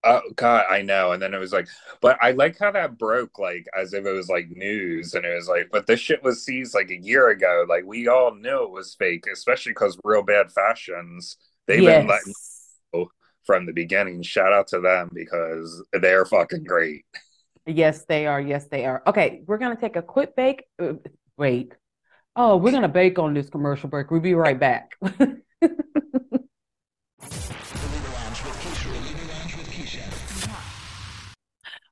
Oh God, I know. And then it was like, but I like how that broke like as if it was like news, and it was like, but this shit was seized like a year ago. Like we all knew it was fake, especially because real bad fashions they've been letting Yes. from the beginning. Shout out to them because they're fucking great. Yes, they are. Yes, they are. Okay, we're gonna take a quick break. Uh, wait. Oh, we're gonna bake on this commercial break. We'll be right back.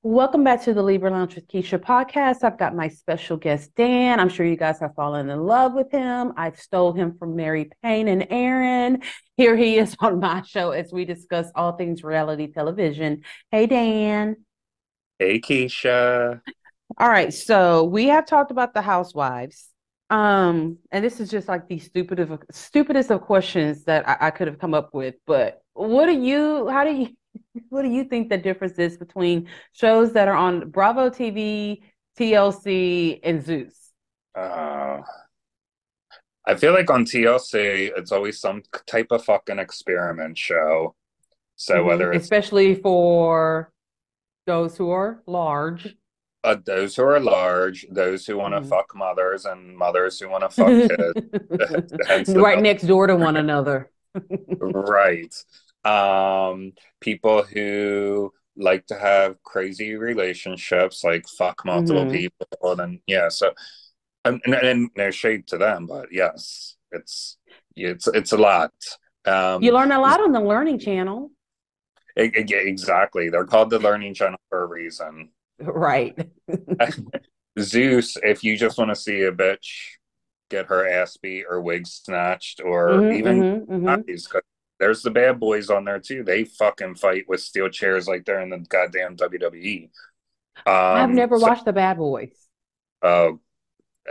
Welcome back to the Libra Lounge with Keisha podcast. I've got my special guest, Dan. I'm sure you guys have fallen in love with him. I've stole him from Mary Payne and Aaron. Here he is on my show as we discuss all things reality television. Hey, Dan. Hey Keisha. All right, so we have talked about the housewives. Um, and this is just like the stupidest of stupidest of questions that I, I could have come up with. But what do you, how do you, what do you think the difference is between shows that are on Bravo TV, TLC, and Zeus? Uh, I feel like on TLC it's always some type of fucking experiment show. So Mhm, whether it's especially for those who are large. uh, those who are large, those who want to Mhm. fuck mothers, and mothers who want to fuck kids. The right next door to one another. right. Um, people who like to have crazy relationships, like fuck multiple Mhm. people, and yeah. So, and, and, and no shade to them, but yes, it's it's it's a lot. Um, You learn a lot on the Learning Channel. Yeah, exactly. They're called the Learning Channel for a reason. Right. Zeus, if you just want to see a bitch get her ass beat or wig snatched, or Mhm, even mhm, mhm. There's the bad boys on there too. They fucking fight with steel chairs like they're in the goddamn WWE. Um, I've never so- watched The Bad Boys. Oh,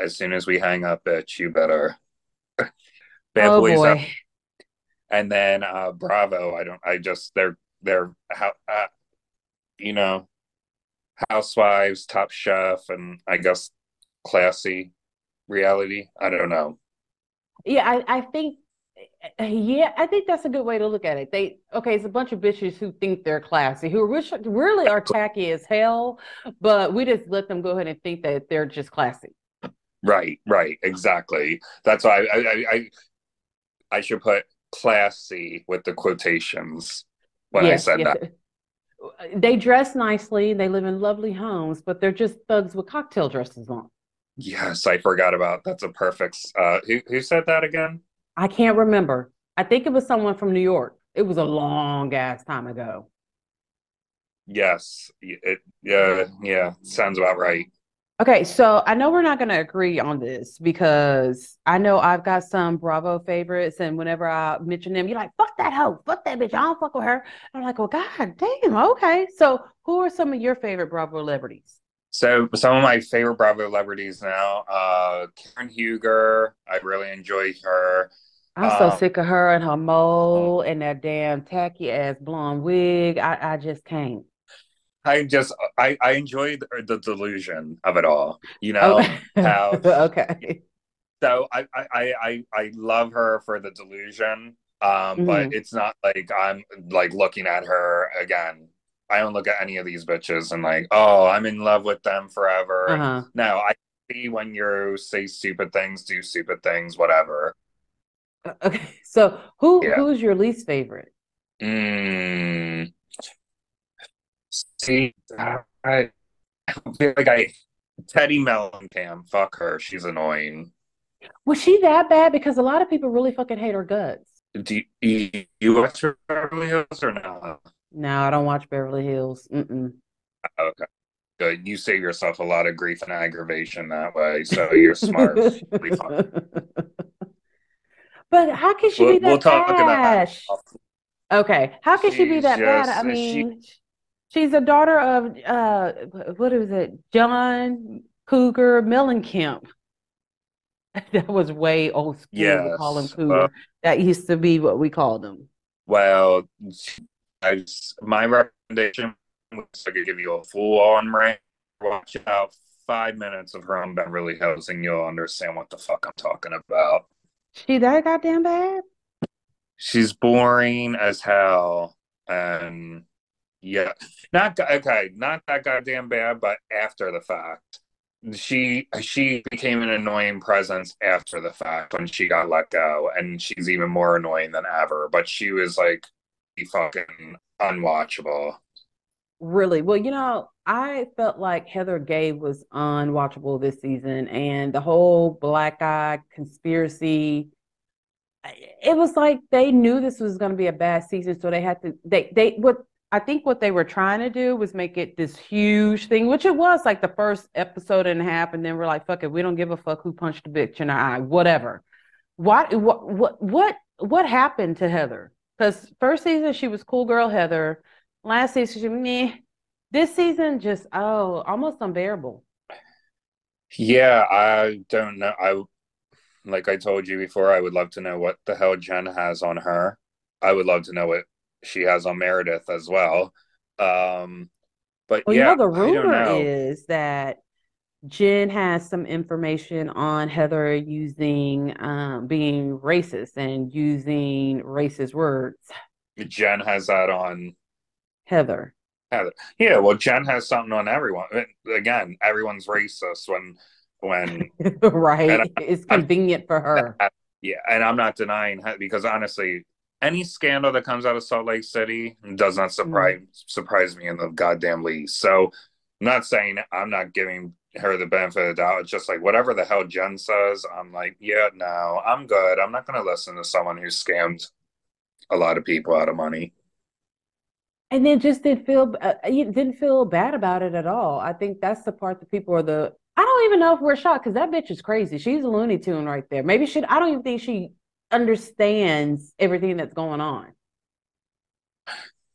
as soon as we hang up, bitch, you better. bad oh boys, boy. and then uh, Bravo. I don't. I just they're they're how uh, you know, Housewives, Top Chef, and I guess classy reality. I don't know. Yeah, I, I think yeah, I think that's a good way to look at it. They okay, it's a bunch of bitches who think they're classy, who really are tacky as hell, but we just let them go ahead and think that they're just classy. Right, right, exactly. That's why I, I, I, I should put classy with the quotations when I said yes. that. They dress nicely, they live in lovely homes, but they're just thugs with cocktail dresses on. Yes, I forgot about. That's a perfect. Uh, who who said that again? I can't remember. I think it was someone from New York. It was a long ass time ago. Yes, it. Yeah, yeah, sounds about right. Okay, so I know we're not going to agree on this because I know I've got some Bravo favorites, and whenever I mention them, you're like, "Fuck that hoe, fuck that bitch, I don't fuck with her." I'm like, "Well, god damn, okay." So, who are some of your favorite Bravo celebrities? So some of my favorite Bravo celebrities now, uh, Karen Huger. I really enjoy her. I'm so Um, sick of her and her mole and that damn tacky ass blonde wig. I, I just can't. I just I I enjoy the, the delusion of it all. You know Oh, how okay. So I I I I love her for the delusion. Um, but Mhm. it's not like I'm like looking at her again. I don't look at any of these bitches and like, oh, I'm in love with them forever. Uh-huh. No, I see when you say stupid things, do stupid things, whatever. Okay. So, who Yeah. who's your least favorite? Mm. See, I, I feel like I Teddi Mellencamp, fuck her, she's annoying. Was she that bad? Because a lot of people really fucking hate her guts. Do you, you watch Beverly Hills or no? No, I don't watch Beverly Hills. Mm-mm. Okay. Good. You save yourself a lot of grief and aggravation that way, so you're smart. Be. But how can she We'll, be that bad? we'll talk about that. Okay, how can she be She's that bad? just- I she- mean, she's a daughter of uh, what is it? John Cougar Mellencamp. That was way old school to call him Cougar. uh, That used to be what we called him. Well, I my recommendation was I could give you a full on rant. Watch out five minutes of her on Beverly Hills, and you'll understand what the fuck I'm talking about. She that goddamn bad? She's boring as hell, and yeah, not okay, not that goddamn bad, but after the fact, she she became an annoying presence after the fact when she got let go, and she's even more annoying than ever. But she was like fucking unwatchable. Really? Well, you know, I felt like Heather Gay was unwatchable this season, and the whole black eye conspiracy. It was like they knew this was going to be a bad season, so they had to. They they what I think what they were trying to do was make it this huge thing, which it was like the first episode and a half, and then we're like, "Fuck it, we don't give a fuck who punched the bitch in her eye, whatever." What what what what what happened to Heather? Because first season she was cool girl Heather. Last season, she, meh. This season, just oh, almost unbearable. Yeah, I don't know. I like I told you before, I would love to know what the hell Jen has on her. I would love to know what she has on Meredith as well. Um, but Well, yeah, you know, the rumor know. is that Jen has some information on Heather using um, being racist and using racist words. Jen has that on. Heather. Heather. Yeah, well, Jen has something on everyone. Again, everyone's racist when when right. I- It's convenient for her. yeah, and I'm not denying because honestly, any scandal that comes out of Salt Lake City does not surprise surprise me in the goddamn least. So, I'm not saying I'm not giving her the benefit of the doubt. It's just like whatever the hell Jen says, I'm like, yeah, no, I'm good. I'm not going to listen to someone who scammed a lot of people out of money. And then just didn't feel uh, didn't feel bad about it at all. I think that's the part that people are the. I don't even know if we're shocked because that bitch is crazy. She's a Looney Tune right there. Maybe she. I don't even think she understands everything that's going on.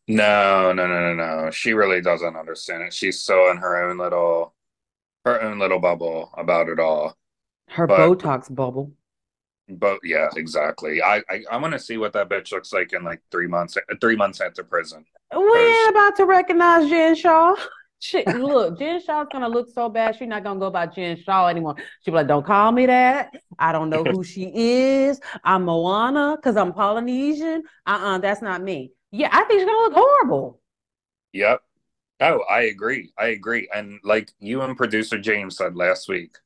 No, no, no, no, no. She really doesn't understand it. She's so in her own little, her own little bubble about it all. Her But- Botox bubble. But yeah, exactly. I I, I want to see what that bitch looks like in like three months. Three months after prison. We ain't about to recognize Jen Shah. She, look, Jen Shah's gonna look so bad. She's not gonna go by Jen Shah anymore. She'll be like, "Don't call me that. I don't know who she is. I'm Moana because I'm Polynesian. Uh-uh, that's not me." Yeah, I think she's gonna look horrible. Yep. Oh, I agree. I agree. And like you and producer James said last week,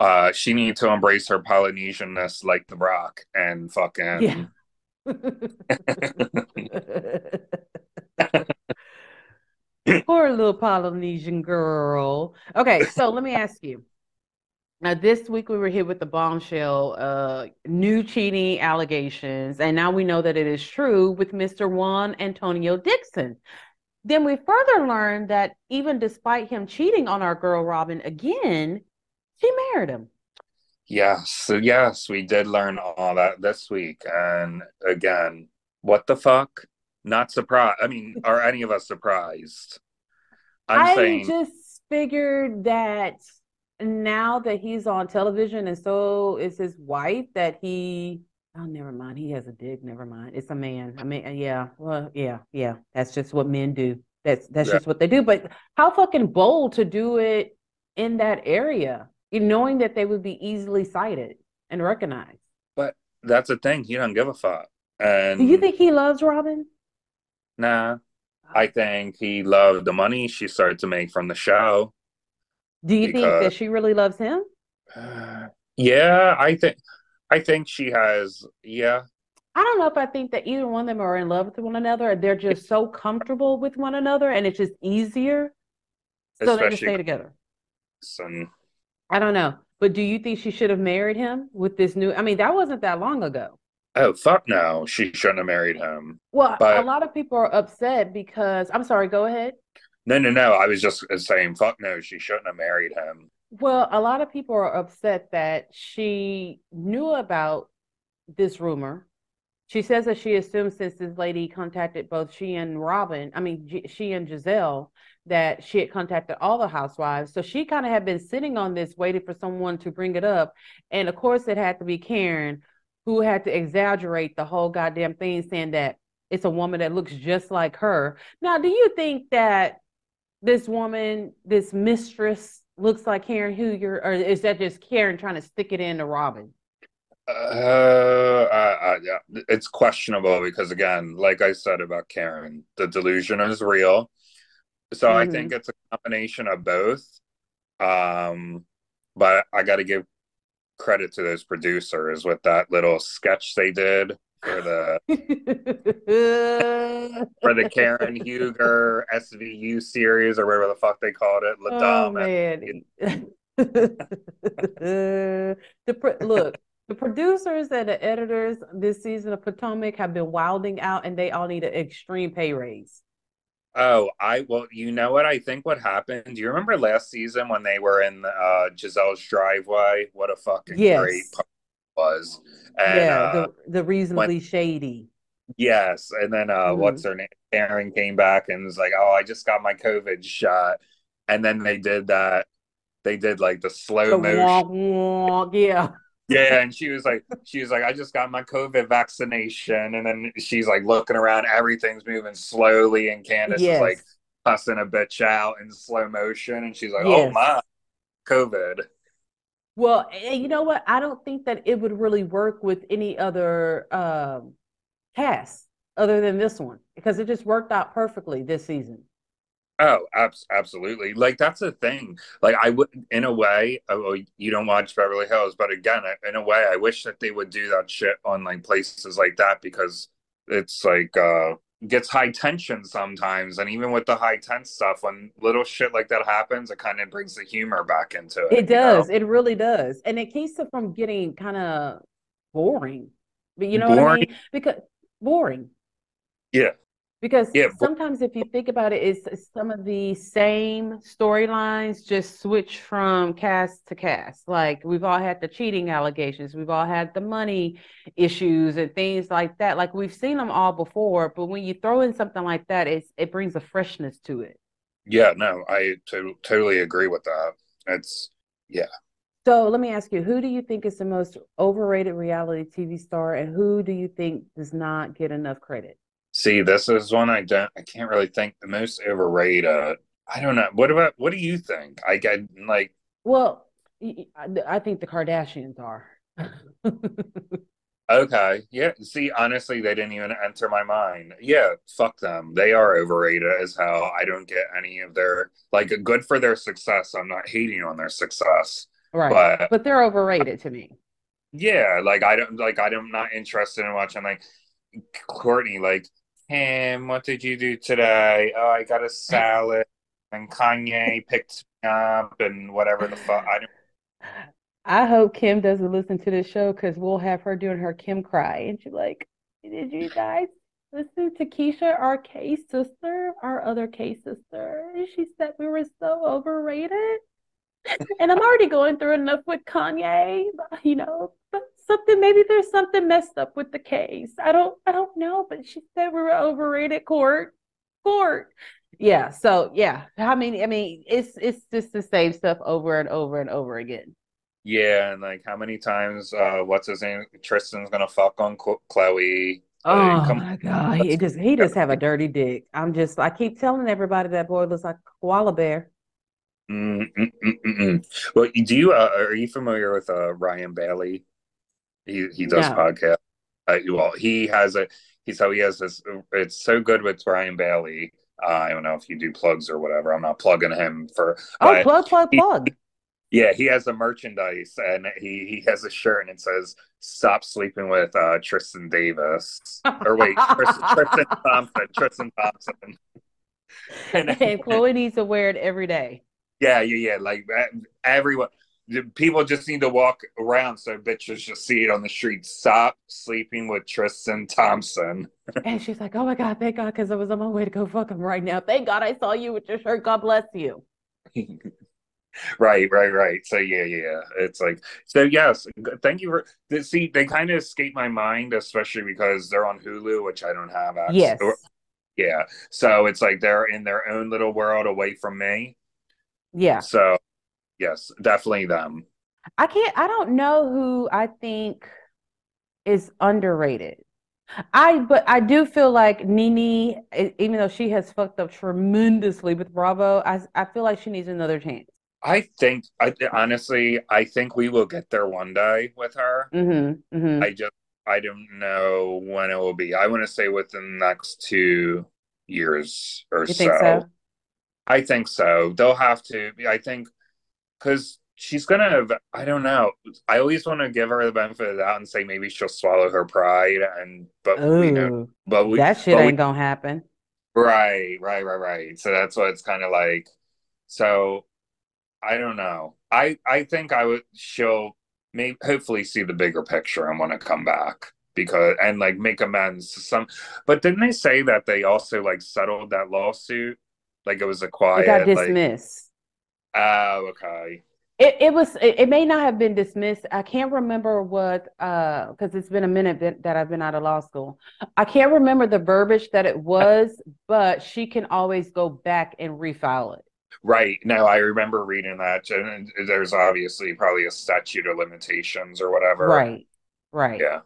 uh, she needs to embrace her Polynesianness like The Rock and fucking Yeah. Poor little Polynesian girl. Okay, so let me ask you. Now, this week we were hit with the bombshell, uh, new cheating allegations, and now we know that it is true with Mr. Juan Antonio Dixon. Then we further learned that even despite him cheating on our girl Robyn again, she married him. Yes, yes, we did learn all that this week. And again, what the fuck? Not surprised. I mean, are any of us surprised? I'm I saying, just figured that now that he's on television and so is his wife, that he, oh, never mind. He has a dick. Never mind. It's a man. I mean, uh, yeah, well, yeah, yeah. That's just what men do. That's that's Yeah. just what they do. But how fucking bold to do it in that area, knowing that they would be easily cited and recognized. but that's the thing. He don't give a fuck. And Do you think he loves Robyn? Nah, ah. I think he loved the money she started to make from the show. Do you think that she really loves him? Yeah, I think I think she has yeah. I don't know if I think that either one of them are in love with one another. or They're just so comfortable with one another and it's just easier. So they just stay together. And I don't know. But do you think she should have married him with this new? I mean, that wasn't that long ago. Oh fuck no, she shouldn't have married him. Well, But- a lot of people are upset because I'm sorry, go ahead. No, no, no. I was just saying, fuck no, she shouldn't have married him. Well, a lot of people are upset that she knew about this rumor. She says that she assumes since this lady contacted both she and Robyn, I mean, G- she and Gizelle, that she had contacted all the housewives. So she kind of had been sitting on this, waiting for someone to bring it up. And of course, it had to be Karen who had to exaggerate the whole goddamn thing, saying that it's a woman that looks just like her. Now, do you think that this woman, this mistress, looks like Karen Huger, or is that just Karen trying to stick it into Robyn? Uh, uh, uh, yeah, it's questionable because again, like I said about Karen, the delusion is real. So I Mhm. think it's a combination of both. Um, but I got to give credit to those producers with that little sketch they did for the for the Karen Huger SVU series or whatever the fuck they called it. La Oh man. the pro- look, the producers and the editors this season of Potomac have been wilding out, and they all need an extreme pay raise. Oh, I well, you know what I think what happened? Do you remember last season when they were in uh Gizelle's driveway? What a fucking Yes. great part it was. And yeah, uh, the the reasonably shady. yes, and then uh Mhm. what's her name? Karen came back and was like, "Oh, I just got my COVID shot." And then they did that they did like the slow The motion. wonk, wonk, yeah. Yeah, and she was like, she was like, I just got my COVID vaccination, and then she's like looking around, everything's moving slowly, and Candiace Yes. is like cussing a bitch out in slow motion, and she's like, Oh my, COVID. Well, you know what? I don't think that it would really work with any other um, cast other than this one because it just worked out perfectly this season. Oh, abs- absolutely. Like that's the thing. Like I would, in a way, oh, you don't watch Beverly Hills, but again, in a way, I wish that they would do that shit on like places like that because it's like uh gets high tension sometimes, and even with the high tense stuff, when little shit like that happens, it kind of brings the humor back into it. It you know? does. It really does. And it keeps it from getting kind of boring. But you know what I Boring? mean? Because boring. Yeah. Because Yeah, sometimes if you think about it, it's, it's some of the same storylines just switch from cast to cast. Like we've all had the cheating allegations, we've all had the money issues and things like that. Like we've seen them all before, but when you throw in something like that, it's it brings a freshness to it. Yeah. No, I to- totally agree with that. It's yeah So let me ask you, who do you think is the most overrated reality TV star and who do you think does not get enough credit? See, this is one I don't, I can't really think the most overrated. I don't know. What about? What do you think? I get like. Well, I think the Kardashians are. Okay. Yeah. See, honestly, they didn't even enter my mind. Yeah, fuck them. They are overrated as hell. I don't get any of their like good for their success. I'm not hating on their success. Right. But- But they're overrated to me. Yeah, like I don't like I'm not interested in watching like Kourtney, like, Kim, what did you do today? Oh, I got a salad and Kanye picked me up and whatever the fuck. I I hope Kim doesn't listen to this show because we'll have her doing her Kim cry. And she's like, Did you guys listen to Keisha, our K sister, our other K sister? She said we were so overrated. And I'm already going through enough with Kanye, you know, but something maybe there's something messed up with the case. I don't I don't know, but she said we were overrated court. Court. Yeah, so yeah. I mean, I mean, it's it's just the same stuff over and over and over again. Yeah, and like how many times uh what's his name? Tristan's gonna fuck on Khloe. Oh Like, come my God, he just he just have a dirty dick. I'm just I keep telling everybody that boy looks like a koala bear. Mm, mm, mm, mm, mm. Well, do you uh, are you familiar with uh, Ryan Bailey? He he does No. podcast. Uh, well, he has a he how he has this. It's so good with Brian Bailey. Uh, I don't know if you do plugs or whatever. I'm not plugging him for. Oh, plug, plug, he- plug. yeah, he has a merchandise and he he has a shirt and it says "Stop sleeping with uh, Tristan Davis." Or wait, Tristan, Tristan Thompson. Tristan Thompson. And Khloe needs to wear it every day. Yeah, yeah, yeah. Like e- everyone, people just need to walk around so bitches just see it on the street. Stop sleeping with Tristan Thompson. And she's like, "Oh my god, thank God, because I was on my way to go fuck him right now. Thank God I saw you with your shirt. God bless you." right, right, right. So yeah, yeah. It's like so. Yes, thank you for. See, they kind of escape my mind, especially because they're on Hulu, which I don't have access. Yes. Or, yeah. So it's like they're in their own little world away from me. Yeah. So yes, definitely them. I can't. I don't know who I think is underrated. I but I do feel like Nene, e- even though she has fucked up tremendously with Bravo, I I feel like she needs another chance. I think, I honestly, I think we will get there one day with her. Mm-hmm. Mm-hmm. I just, I don't know when it will be. I want to say within the next two years or so. think so? I think so. They'll have to. I think because she's gonna. I don't know. I always want to give her the benefit of the doubt and say maybe she'll swallow her pride and. But we know. But we. that shit but we- ain't gonna happen. Right, right, right, right. So that's what it's kind of like. So I don't know. I I think I would she'll maybe hopefully see the bigger picture and want to come back because and like make amends to some. But didn't they say that they also like settled that lawsuit? Like it was a It quiet got like dismissed. Oh okay. It it was it, it may not have been dismissed. I can't remember what uh because it's been a minute that, that I've been out of law school. I can't remember the verbiage that it was, but she can always go back and refile it. Right. No, I remember reading that. And there's obviously probably a statute of limitations or whatever. Right. Right. Yeah.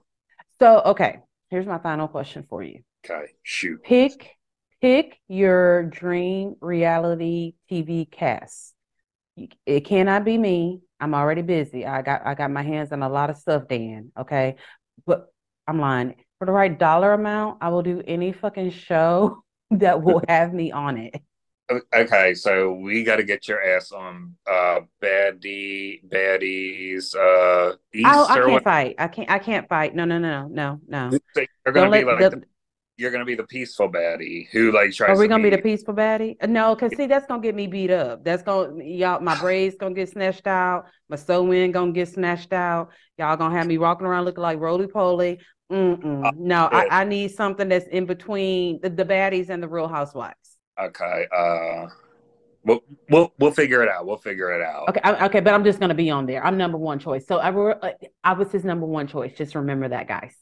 So okay, here's my final question for you. Okay. Shoot. Pick pick your dream reality TV cast. It cannot be me. I'm already busy. I got I got my hands on a lot of stuff, Dan. Okay. But I'm lying. For the right dollar amount, I will do any fucking show that will have me on it. Okay, so we got to get your ass on uh baddie baddies uh east I, I can't fight. I can't I can't fight. No, no, no, no, no. You're gonna Don't be like the- the, you're gonna be the peaceful baddie who like tries Are we to gonna be the peaceful baddie? Uh, No, because see, that's gonna get me beat up. That's gonna y'all, my braids gonna get snatched out, my sew-in gonna get snatched out. Y'all gonna have me walking around looking like roly poly. Mm-mm. No. I, I need something that's in between the, the baddies and the Real Housewives. Okay, uh, we'll we'll we'll figure it out. We'll figure it out. Okay, I, okay, but I'm just gonna be on there. I'm number one choice. So I, were- uh, I was his number one choice. Just remember that, guys.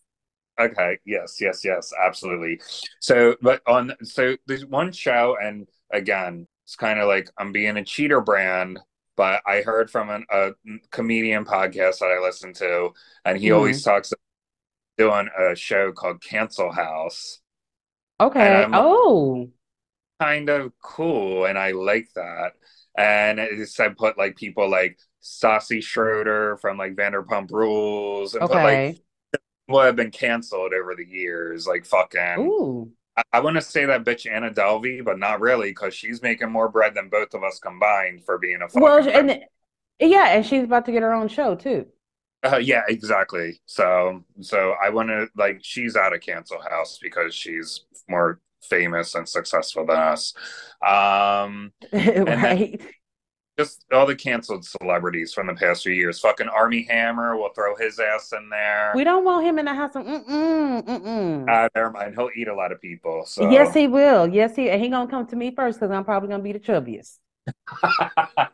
Okay. Yes. Yes. Yes. Absolutely. So, but on so there's one show, and again, it's kind of like I'm being a cheater brand. But I heard from an, a comedian podcast that I listen to, and he Mhm. always talks about doing a show called Cancel House. Okay. Oh, Kind of cool, and I like that. And it said put like people like Stassi Schroeder from like Vanderpump Rules, and put like okay. What have been canceled over the years, like fucking. Ooh. I, I want to say that bitch Anna Delvey, but not really because she's making more bread than both of us combined for being a fucking. Well, and yeah, and she's about to get her own show too. uh, yeah, exactly. So, so I want to like she's out of Cancel House because she's more famous and successful than us. Um, right. Just all the canceled celebrities from the past few years. Fucking Armie Hammer, we'll throw his ass in there. We don't want him in the house. Mm-mm, mm-mm. Uh, never mind. He'll eat a lot of people. So Yes, he will. Yes, he and he gonna come to me first because I'm probably gonna be the chubbiest.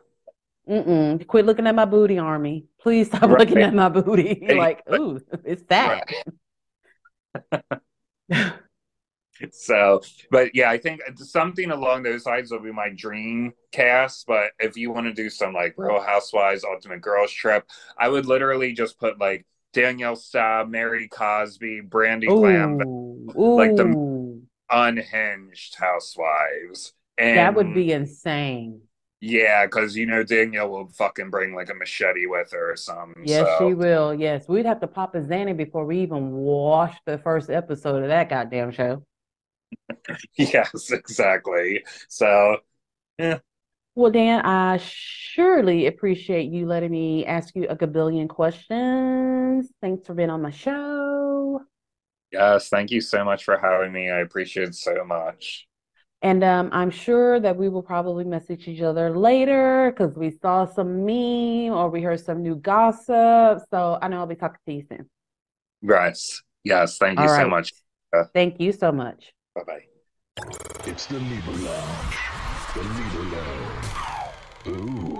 Mm-mm. Quit looking at my booty, Armie. Please stop Right. looking at my booty. Hey, like, ooh, it's fat. So, but yeah, I think something along those lines will be my dream cast. But if you want to do some like Real Housewives, Ultimate Girls Trip, I would literally just put like Danielle Staub, Mary Cosby, Brandi Glam, Ooh, like the- unhinged housewives. And that would be insane. yeah, because you know Danielle will fucking bring like a machete with her or something. Yes, so. she will. Yes, we'd have to pop a Xanny before we even watch the first episode of that goddamn show. yes, exactly. So, yeah. Well, Dan, I surely appreciate you letting me ask you a gabillion questions. Thanks for being on my show. Yes, thank you so much for having me. I appreciate it so much. And um, I'm sure that we will probably message each other later because we saw some meme or we heard some new gossip. So I know I'll be talking to you soon. Right. Yes. Thank you All so right. much. Thank you so much. Bye bye. It's the Libra The Libra Ooh.